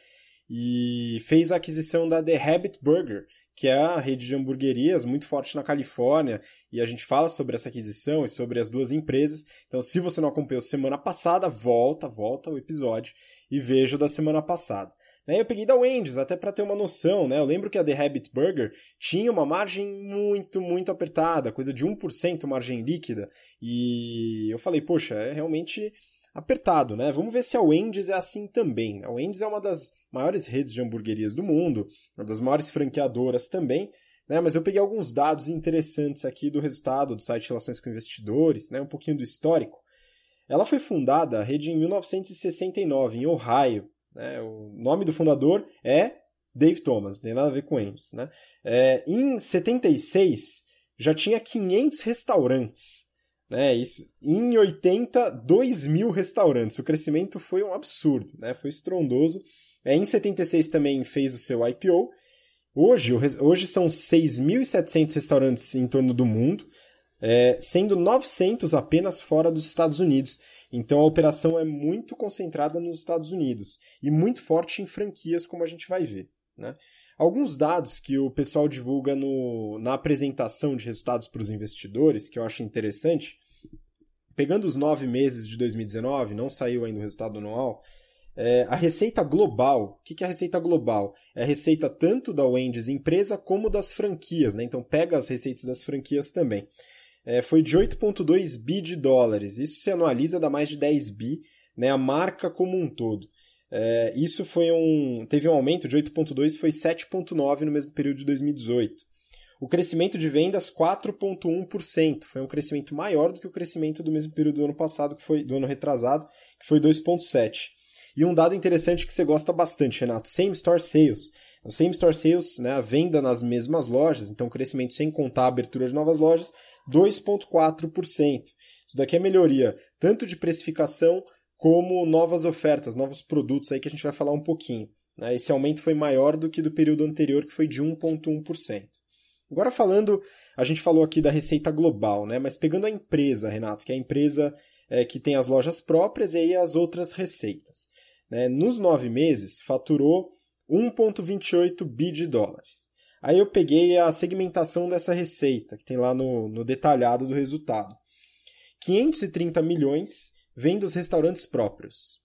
[SPEAKER 1] e fez a aquisição da The Habit Burger, que é a rede de hamburguerias muito forte na Califórnia, e a gente fala sobre essa aquisição e sobre as duas empresas. Então, se você não acompanhou semana passada, volta, volta o episódio e veja o da semana passada. Né? Eu peguei da Wendy's, até para ter uma noção, né? Eu lembro que a The Habit Burger tinha uma margem muito, muito apertada, coisa de 1% margem líquida. E eu falei, poxa, é realmente apertado, né? Vamos ver se a Wendy's é assim também. A Wendy's é uma das maiores redes de hamburguerias do mundo, uma das maiores franqueadoras também, né? Mas eu peguei alguns dados interessantes aqui do resultado do site Relações com Investidores, né? Um pouquinho do histórico. Ela foi fundada, a rede, em 1969, em Ohio, né? O nome do fundador é Dave Thomas, não tem nada a ver com eles. Né? É, em 76, já tinha 500 restaurantes. Né? Isso, em 80, 2 mil restaurantes. O crescimento foi um absurdo, né? foi estrondoso. É, em 76 também fez o seu IPO. Hoje, hoje são 6.700 restaurantes em torno do mundo, é, sendo 900 apenas fora dos Estados Unidos. Então a operação é muito concentrada nos Estados Unidos e muito forte em franquias, como a gente vai ver. Né? alguns dados que o pessoal divulga no, na apresentação de resultados para os investidores, que eu acho interessante. Pegando os nove meses de 2019, não saiu ainda o resultado anual, é, a receita global, o que, que é a receita global? É a receita tanto da Wendy's empresa como das franquias, né? Então pega as receitas das franquias também. É, foi de 8,2 bi de dólares. Isso se anualiza dá mais de 10 bi, né? A marca como um todo. É, isso foi um. teve um aumento de 8,2 foi 7,9 no mesmo período de 2018. O crescimento de vendas 4,1%. Foi um crescimento maior do que o crescimento do mesmo período do ano passado, que foi do ano retrasado, que foi 2,7%. E um dado interessante que você gosta bastante, Renato, same store sales. Same store sales, né, a venda nas mesmas lojas, então crescimento sem contar a abertura de novas lojas, 2,4%. Isso daqui é melhoria tanto de precificação como novas ofertas, novos produtos aí que a gente vai falar um pouquinho. Né? Esse aumento foi maior do que do período anterior, que foi de 1,1%. Agora falando, a gente falou aqui da receita global, né? mas pegando a empresa, Renato, que é a empresa é, que tem as lojas próprias e aí as outras receitas né, nos nove meses, faturou 1,28 bi de dólares. Aí eu peguei a segmentação dessa receita, que tem lá no, no detalhado do resultado. 530 milhões vem dos restaurantes próprios.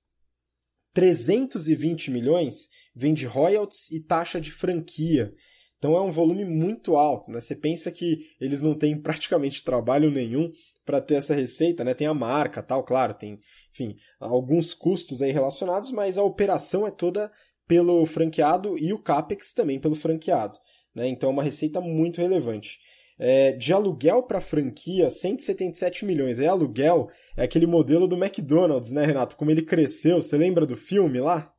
[SPEAKER 1] 320 milhões vem de royalties e taxa de franquia. Então é um volume muito alto, né? Você pensa que eles não têm [laughs] praticamente trabalho nenhum para ter essa receita, né? Tem a marca, tal, claro, tem, enfim, alguns custos aí relacionados, mas a operação é toda pelo franqueado e o capex também pelo franqueado, né? Então é uma receita muito relevante. É, de aluguel para franquia, 177 milhões. É aluguel, é aquele modelo do McDonald's, né, Renato? Como ele cresceu, você lembra do filme lá?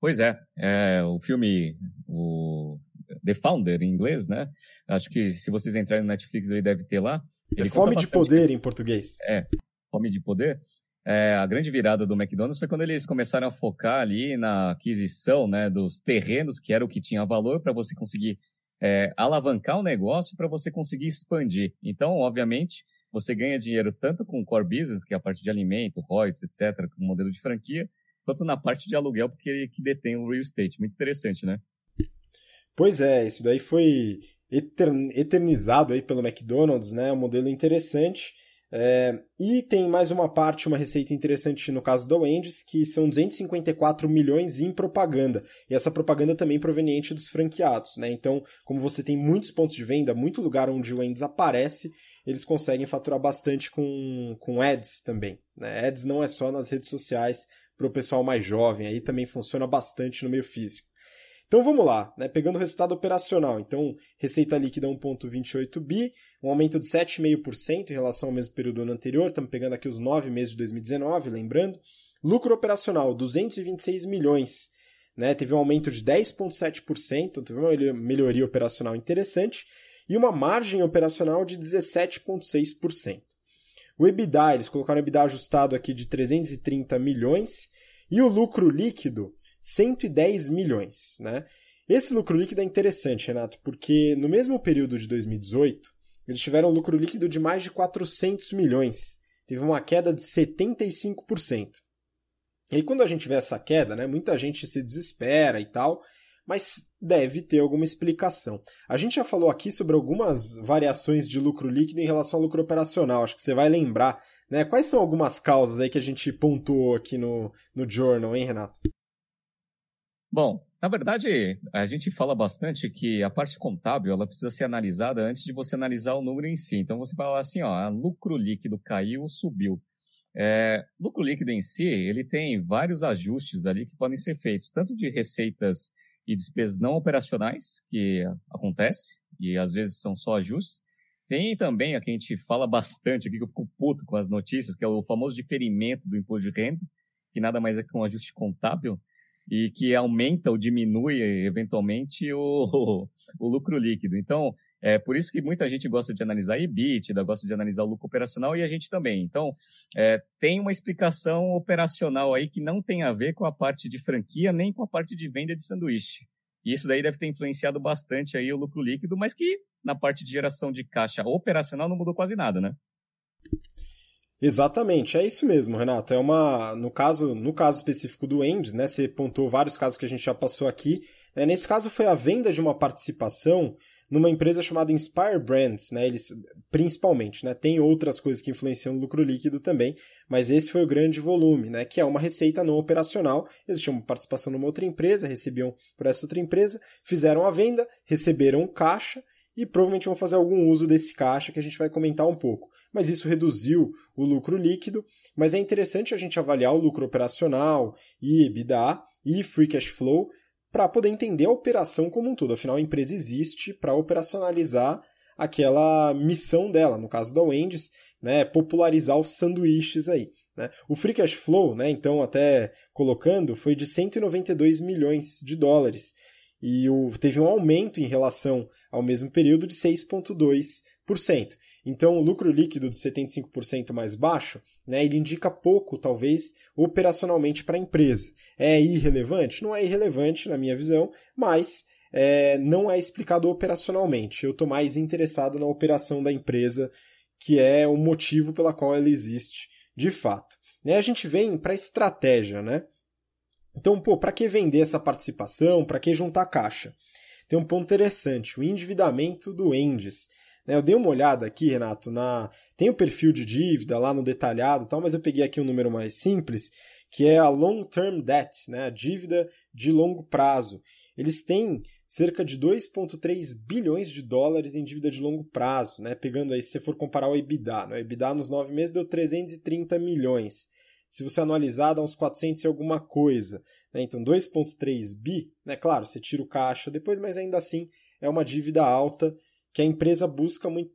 [SPEAKER 2] Pois é, é o filme, o The Founder em inglês, né? Acho que se vocês entrarem no Netflix aí deve ter lá.
[SPEAKER 1] Ele é fome de poder em português.
[SPEAKER 2] É, fome de poder. É, a grande virada do McDonald's foi quando eles começaram a focar ali na aquisição né, dos terrenos, que era o que tinha valor para você conseguir é, alavancar o negócio, para você conseguir expandir. Então, obviamente, você ganha dinheiro tanto com core business, que é a parte de alimento, royalties, etc., com o modelo de franquia, quanto na parte de aluguel, porque ele que detém o real estate. Muito interessante, né?
[SPEAKER 1] Pois é, isso daí foi eternizado aí pelo McDonald's, né? Um modelo interessante. É, e tem mais uma parte, uma receita interessante no caso da Wendy's, que são 254 milhões em propaganda. E essa propaganda também proveniente dos franqueados, né? Então, como você tem muitos pontos de venda, muito lugar onde o Wendy's aparece, eles conseguem faturar bastante com, com ads também. Né? Ads não é só nas redes sociais para o pessoal mais jovem, aí também funciona bastante no meio físico. Então vamos lá, né? pegando o resultado operacional. Então, receita líquida 1,28 bi, um aumento de 7,5% em relação ao mesmo período do ano anterior. Estamos pegando aqui os nove meses de 2019, lembrando. Lucro operacional, 226 milhões. Né? Teve um aumento de 10,7%, então teve uma melhoria operacional interessante. E uma margem operacional de 17,6%. O EBITDA, eles colocaram o EBITDA ajustado aqui de 330 milhões. E o lucro líquido 110 milhões. Né? Esse lucro líquido é interessante, Renato, porque no mesmo período de 2018, eles tiveram um lucro líquido de mais de 400 milhões. Teve uma queda de 75%. E aí, quando a gente vê essa queda, né, muita gente se desespera e tal, mas deve ter alguma explicação. A gente já falou aqui sobre algumas variações de lucro líquido em relação ao lucro operacional, acho que você vai lembrar. Né? Quais são algumas causas aí que a gente pontuou aqui no, no Journal, hein, Renato?
[SPEAKER 2] Bom, na verdade, a gente fala bastante que a parte contábil ela precisa ser analisada antes de você analisar o número em si. Então você fala assim, ó, lucro líquido caiu, subiu. É, lucro líquido em si, ele tem vários ajustes ali que podem ser feitos, tanto de receitas e despesas não operacionais, que acontece, e às vezes são só ajustes. Tem também, a que a gente fala bastante aqui, que eu fico puto com as notícias, que é o famoso diferimento do imposto de renda, que nada mais é que um ajuste contábil, e que aumenta ou diminui eventualmente o, [laughs] o lucro líquido. Então, é por isso que muita gente gosta de analisar EBITDA, gosta de analisar o lucro operacional e a gente também. Então, é, tem uma explicação operacional aí que não tem a ver com a parte de franquia nem com a parte de venda de sanduíche. E isso daí deve ter influenciado bastante aí o lucro líquido, mas que na parte de geração de caixa operacional não mudou quase nada, né?
[SPEAKER 1] Exatamente, é isso mesmo, Renato. É uma, no caso, no caso específico do Endes, né, você pontuou vários casos que a gente já passou aqui, É, nesse caso, foi a venda de uma participação numa empresa chamada Inspire Brands, né? Eles principalmente, né? Tem outras coisas que influenciam o lucro líquido também, mas esse foi o grande volume, né? Que é uma receita não operacional. Eles tinham participação numa outra empresa, recebiam por essa outra empresa, fizeram a venda, receberam caixa e provavelmente vão fazer algum uso desse caixa que a gente vai comentar um pouco. Mas isso reduziu o lucro líquido, mas é interessante a gente avaliar o lucro operacional e EBITDA e free cash flow para poder entender a operação como um todo. Afinal, a empresa existe para operacionalizar aquela missão dela, no caso da Wendy's, né, popularizar os sanduíches aí. Né? O free cash flow, né, então até colocando, foi de 192 milhões de dólares e o, teve um aumento em relação ao mesmo período de 6,2%. Então, o lucro líquido de 75% mais baixo, né, ele indica pouco, talvez, operacionalmente para a empresa. É irrelevante? Não é irrelevante, na minha visão, mas é, não é explicado operacionalmente. Eu estou mais interessado na operação da empresa, que é o motivo pela qual ela existe de fato. Né, a gente vem para a estratégia, né? Então, pô, para que vender essa participação? Para que juntar caixa? Tem um ponto interessante, o endividamento do Endes. Né, eu dei uma olhada aqui, Renato, na tem o perfil de dívida lá no detalhado, tal, mas eu peguei aqui um número mais simples, que é a long term debt, né, a dívida de longo prazo. Eles têm cerca de 2,3 bilhões de dólares em dívida de longo prazo, né? Pegando aí, se você for comparar o EBITDA, né? o EBITDA nos nove meses deu 330 milhões. Se você anualizar, dá uns 400 e alguma coisa. Né? Então, 2,3 bi, né? Claro, você tira o caixa depois, mas ainda assim é uma dívida alta que a empresa busca muito,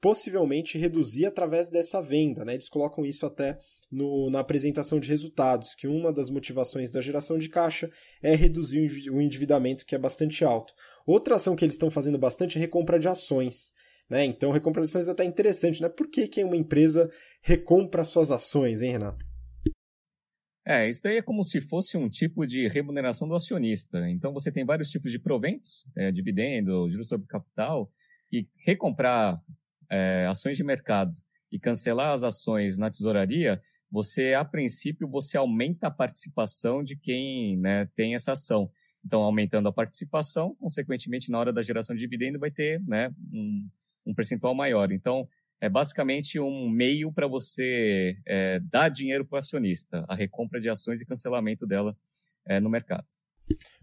[SPEAKER 1] possivelmente reduzir através dessa venda. Né? Eles colocam isso até no, na apresentação de resultados, que uma das motivações da geração de caixa é reduzir o endividamento, que é bastante alto. Outra ação que eles estão fazendo bastante é recompra de ações. Né? Então, recompra de ações é até interessante. Né? Por que, que uma empresa recompra suas ações, hein, Renato?
[SPEAKER 2] É, isso daí é como se fosse um tipo de remuneração do acionista. Então, você tem vários tipos de proventos, é, dividendo, juros sobre capital, e recomprar é, ações de mercado e cancelar as ações na tesouraria, você, a princípio, você aumenta a participação de quem né, tem essa ação. Então, aumentando a participação, consequentemente, na hora da geração de dividendo, vai ter né, um, um percentual maior. Então, é basicamente um meio para você é, dar dinheiro para o acionista, a recompra de ações e cancelamento dela é, no mercado.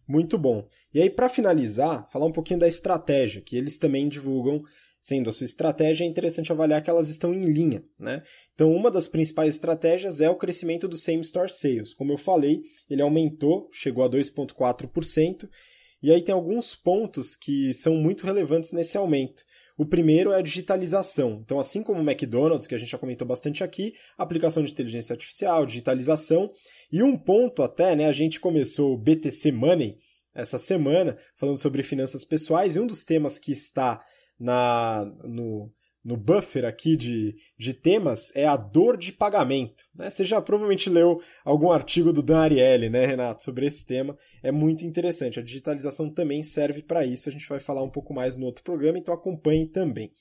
[SPEAKER 1] Muito bom. E aí, para finalizar, falar um pouquinho da estratégia, que eles também divulgam, sendo a sua estratégia, é interessante avaliar que elas estão em linha. Né? Então, uma das principais estratégias é o crescimento do Same Store Sales. Como eu falei, ele aumentou, chegou a 2,4%, e aí tem alguns pontos que são muito relevantes nesse aumento. O primeiro é a digitalização. Então, assim como o McDonald's, que a gente já comentou bastante aqui, aplicação de inteligência artificial, digitalização. E um ponto até, né, a gente começou o BTC Money essa semana, falando sobre finanças pessoais, e um dos temas que está na, no, no buffer aqui de, de temas é a dor de pagamento. Né? Você já provavelmente leu algum artigo do Dan Ariely, né, Renato, sobre esse tema. É muito interessante. A digitalização também serve para isso. A gente vai falar um pouco mais no outro programa, então acompanhe também.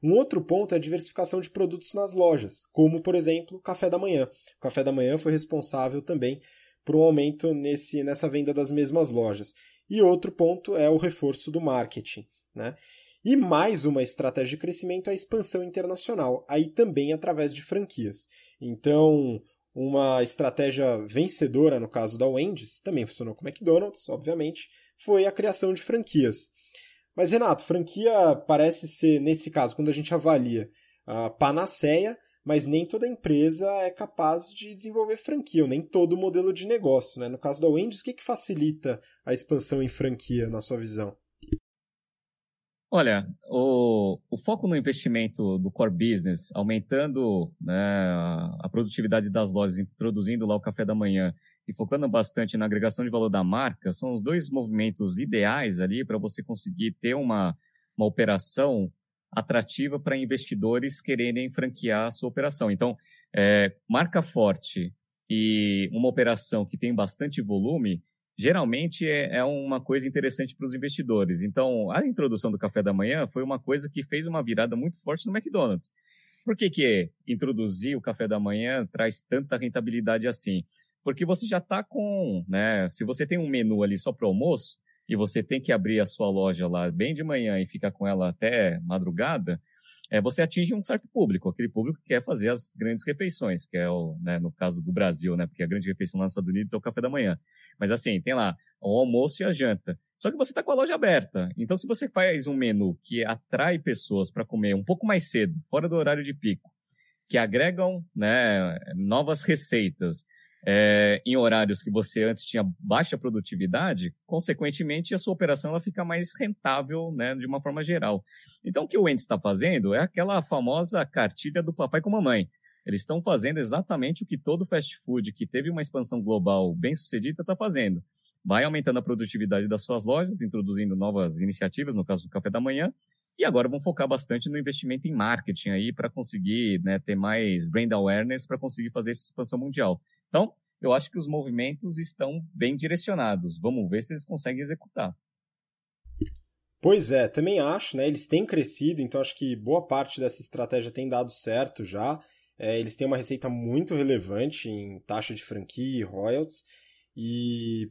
[SPEAKER 1] Um outro ponto é a diversificação de produtos nas lojas, como, por exemplo, café da manhã. O café da manhã foi responsável também por um aumento nesse, nessa venda das mesmas lojas. E outro ponto é o reforço do marketing. Né? E mais uma estratégia de crescimento é a expansão internacional, aí também através de franquias. Então, uma estratégia vencedora no caso da Wendy's, também funcionou com o McDonald's, obviamente, foi a criação de franquias. Mas, Renato, franquia parece ser, nesse caso, quando a gente avalia a panaceia, mas nem toda empresa é capaz de desenvolver franquia, ou nem todo modelo de negócio. Né? No caso da Wendy's, o que, que facilita a expansão em franquia, na sua visão?
[SPEAKER 2] Olha, o, o, foco no investimento do core business, aumentando né, a produtividade das lojas, introduzindo lá o café da manhã e focando bastante na agregação de valor da marca, são os dois movimentos ideais ali para você conseguir ter uma, uma operação atrativa para investidores quererem franquear a sua operação. Então, é, marca forte e uma operação que tem bastante volume geralmente é, é uma coisa interessante para os investidores. Então, a introdução do café da manhã foi uma coisa que fez uma virada muito forte no McDonald's. Por que, que introduzir o café da manhã traz tanta rentabilidade assim? Porque você já está com, né? Se você tem um menu ali só para almoço, e você tem que abrir a sua loja lá bem de manhã e ficar com ela até madrugada, é, você atinge um certo público, aquele público que quer fazer as grandes refeições, que é o, né, no caso do Brasil, né, porque a grande refeição lá nos Estados Unidos é o café da manhã. Mas assim, tem lá o almoço e a janta. Só que você está com a loja aberta. Então, se você faz um menu que atrai pessoas para comer um pouco mais cedo, fora do horário de pico, que agregam né, novas receitas, é, em horários que você antes tinha baixa produtividade, consequentemente a sua operação ela fica mais rentável, né, de uma forma geral. Então o que o Wendy's está fazendo é aquela famosa cartilha do papai com mamãe. Eles estão fazendo exatamente o que todo fast food que teve uma expansão global bem sucedida está fazendo. Vai aumentando a produtividade das suas lojas, introduzindo novas iniciativas, no caso do café da manhã, e agora vão focar bastante no investimento em marketing aí para conseguir né, ter mais brand awareness para conseguir fazer essa expansão mundial. Então, eu acho que os movimentos estão bem direcionados. Vamos ver se eles conseguem executar.
[SPEAKER 1] Pois é, também acho, né? Eles têm crescido, então acho que boa parte dessa estratégia tem dado certo já. É, eles têm uma receita muito relevante em taxa de franquia e royalties. E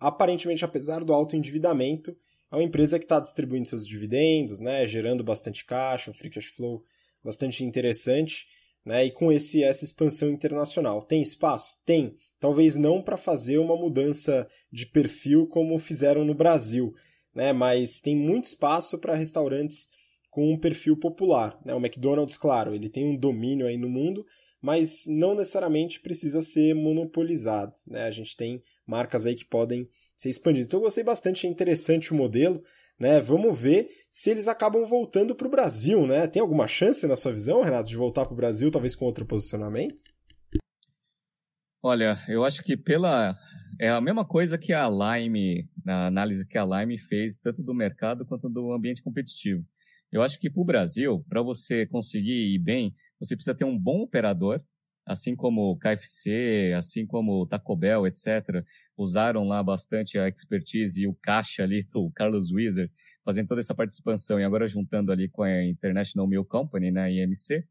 [SPEAKER 1] aparentemente, apesar do alto endividamento, é uma empresa que está distribuindo seus dividendos, né? Gerando bastante caixa, um free cash flow bastante interessante né? E com esse essa expansão internacional, tem espaço? Tem. Talvez não para fazer uma mudança de perfil como fizeram no Brasil, né? Mas tem muito espaço para restaurantes com um perfil popular, né? O McDonald's, claro, ele tem um domínio aí no mundo, mas não necessariamente precisa ser monopolizado, né? A gente tem marcas aí que podem ser expandidas. Então eu gostei bastante, é interessante o modelo, né? Vamos ver se eles acabam voltando para o Brasil, né? Tem alguma chance, na sua visão, Renato, de voltar para o Brasil, talvez com outro posicionamento?
[SPEAKER 2] Olha, eu acho que pela é a mesma coisa que a Lime, na análise que a Lime fez, tanto do mercado quanto do ambiente competitivo. Eu acho que para o Brasil, para você conseguir ir bem, você precisa ter um bom operador, assim como o KFC, assim como o Taco Bell, etc., usaram lá bastante a expertise e o caixa ali do Carlos Wieser, fazendo toda essa participação e agora juntando ali com a International Milk Company, né, IMC,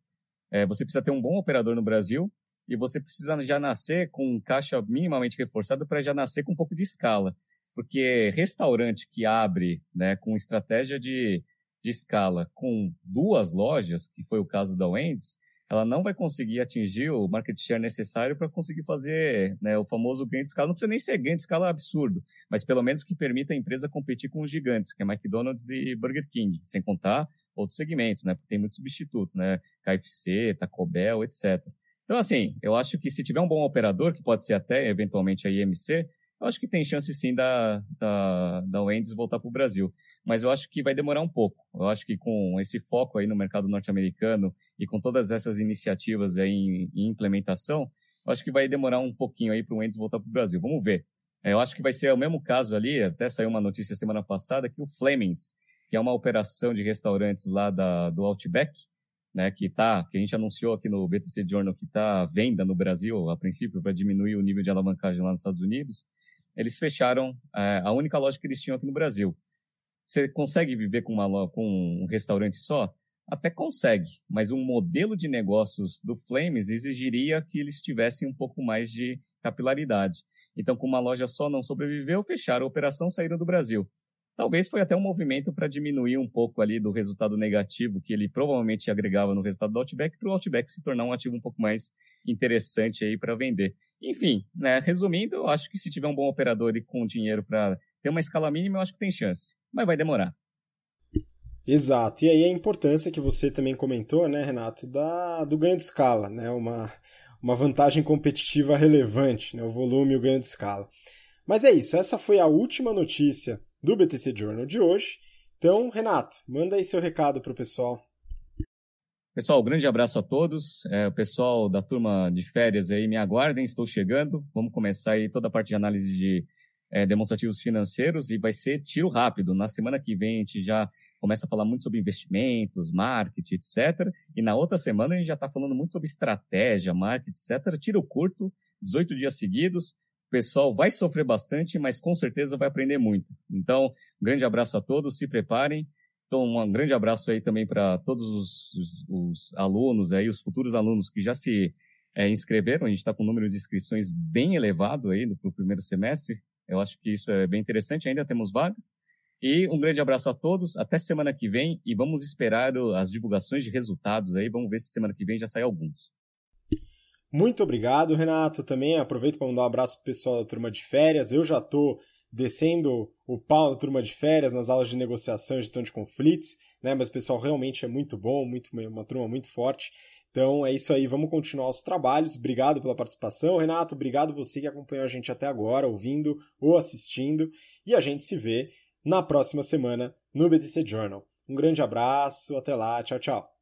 [SPEAKER 2] é, você precisa ter um bom operador no Brasil e você precisa já nascer com um caixa minimamente reforçado para já nascer com um pouco de escala. Porque restaurante que abre né, com estratégia de, de escala com duas lojas, que foi o caso da Wendy's, ela não vai conseguir atingir o market share necessário para conseguir fazer né, o famoso ganho de escala. Não precisa nem ser ganho de escala absurdo, mas pelo menos que permita a empresa competir com os gigantes, que é McDonald's e Burger King, sem contar outros segmentos, né? Porque tem muitos substitutos, né? KFC, Taco Bell, etc. Então, assim, eu acho que se tiver um bom operador, que pode ser até eventualmente a IMC, eu acho que tem chance sim da, da, da Wendy's voltar para o Brasil. Mas eu acho que vai demorar um pouco. Eu acho que com esse foco aí no mercado norte-americano e com todas essas iniciativas aí em, em, implementação, eu acho que vai demorar um pouquinho aí para o Wendy's voltar para o Brasil. Vamos ver. É, eu acho que vai ser o mesmo caso ali, até saiu uma notícia semana passada, que o Flemings, que é uma operação de restaurantes lá da, do Outback, né, que tá, que a gente anunciou aqui no BTC Journal que está à venda no Brasil, a princípio, para diminuir o nível de alavancagem lá nos Estados Unidos eles fecharam é, a única loja que eles tinham aqui no Brasil. Você consegue viver com, uma, com um restaurante só? Até consegue, mas um modelo de negócios do Flames exigiria que eles tivessem um pouco mais de capilaridade. Então, com uma loja só não sobreviveu, fecharam a operação, saíram do Brasil. Talvez foi até um movimento para diminuir um pouco ali do resultado negativo que ele provavelmente agregava no resultado do Outback, para o Outback se tornar um ativo um pouco mais interessante aí para vender. Enfim, né, resumindo, eu acho que se tiver um bom operador e com dinheiro para ter uma escala mínima, eu acho que tem chance. Mas vai demorar.
[SPEAKER 1] Exato. E aí a importância que você também comentou, né, Renato, da, do ganho de escala, né? Uma, uma vantagem competitiva relevante, né? O volume e o ganho de escala. Mas é isso, essa foi a última notícia do BTC Journal de hoje. Então, Renato, manda aí seu recado para o pessoal.
[SPEAKER 2] Pessoal, um grande abraço a todos. É, o pessoal da turma de férias aí, me aguardem, estou chegando. Vamos começar aí toda a parte de análise de é, demonstrativos financeiros e vai ser tiro rápido. Na semana que vem a gente já começa a falar muito sobre investimentos, marketing, etc. E na outra semana a gente já está falando muito sobre estratégia, marketing, etc. Tiro curto, 18 dias seguidos. O pessoal vai sofrer bastante, mas com certeza vai aprender muito. Então, um grande abraço a todos, se preparem. Então, um grande abraço aí também para todos os, os, os, alunos, aí, os futuros alunos que já se é, inscreveram. A gente está com um número de inscrições bem elevado aí para o primeiro semestre. Eu acho que isso é bem interessante, ainda temos vagas. E um grande abraço a todos, até semana que vem e vamos esperar as divulgações de resultados aí, vamos ver se semana que vem já sai alguns.
[SPEAKER 1] Muito obrigado, Renato. Também aproveito para mandar um abraço pro pessoal da turma de férias. Eu já estou descendo o pau da turma de férias nas aulas de negociação e gestão de conflitos, né? Mas o pessoal realmente é muito bom, muito, uma turma muito forte. Então é isso aí, vamos continuar os trabalhos. Obrigado pela participação, Renato. Obrigado você que acompanhou a gente até agora, ouvindo ou assistindo. E a gente se vê na próxima semana no BTC Journal. Um grande abraço, até lá, tchau, tchau.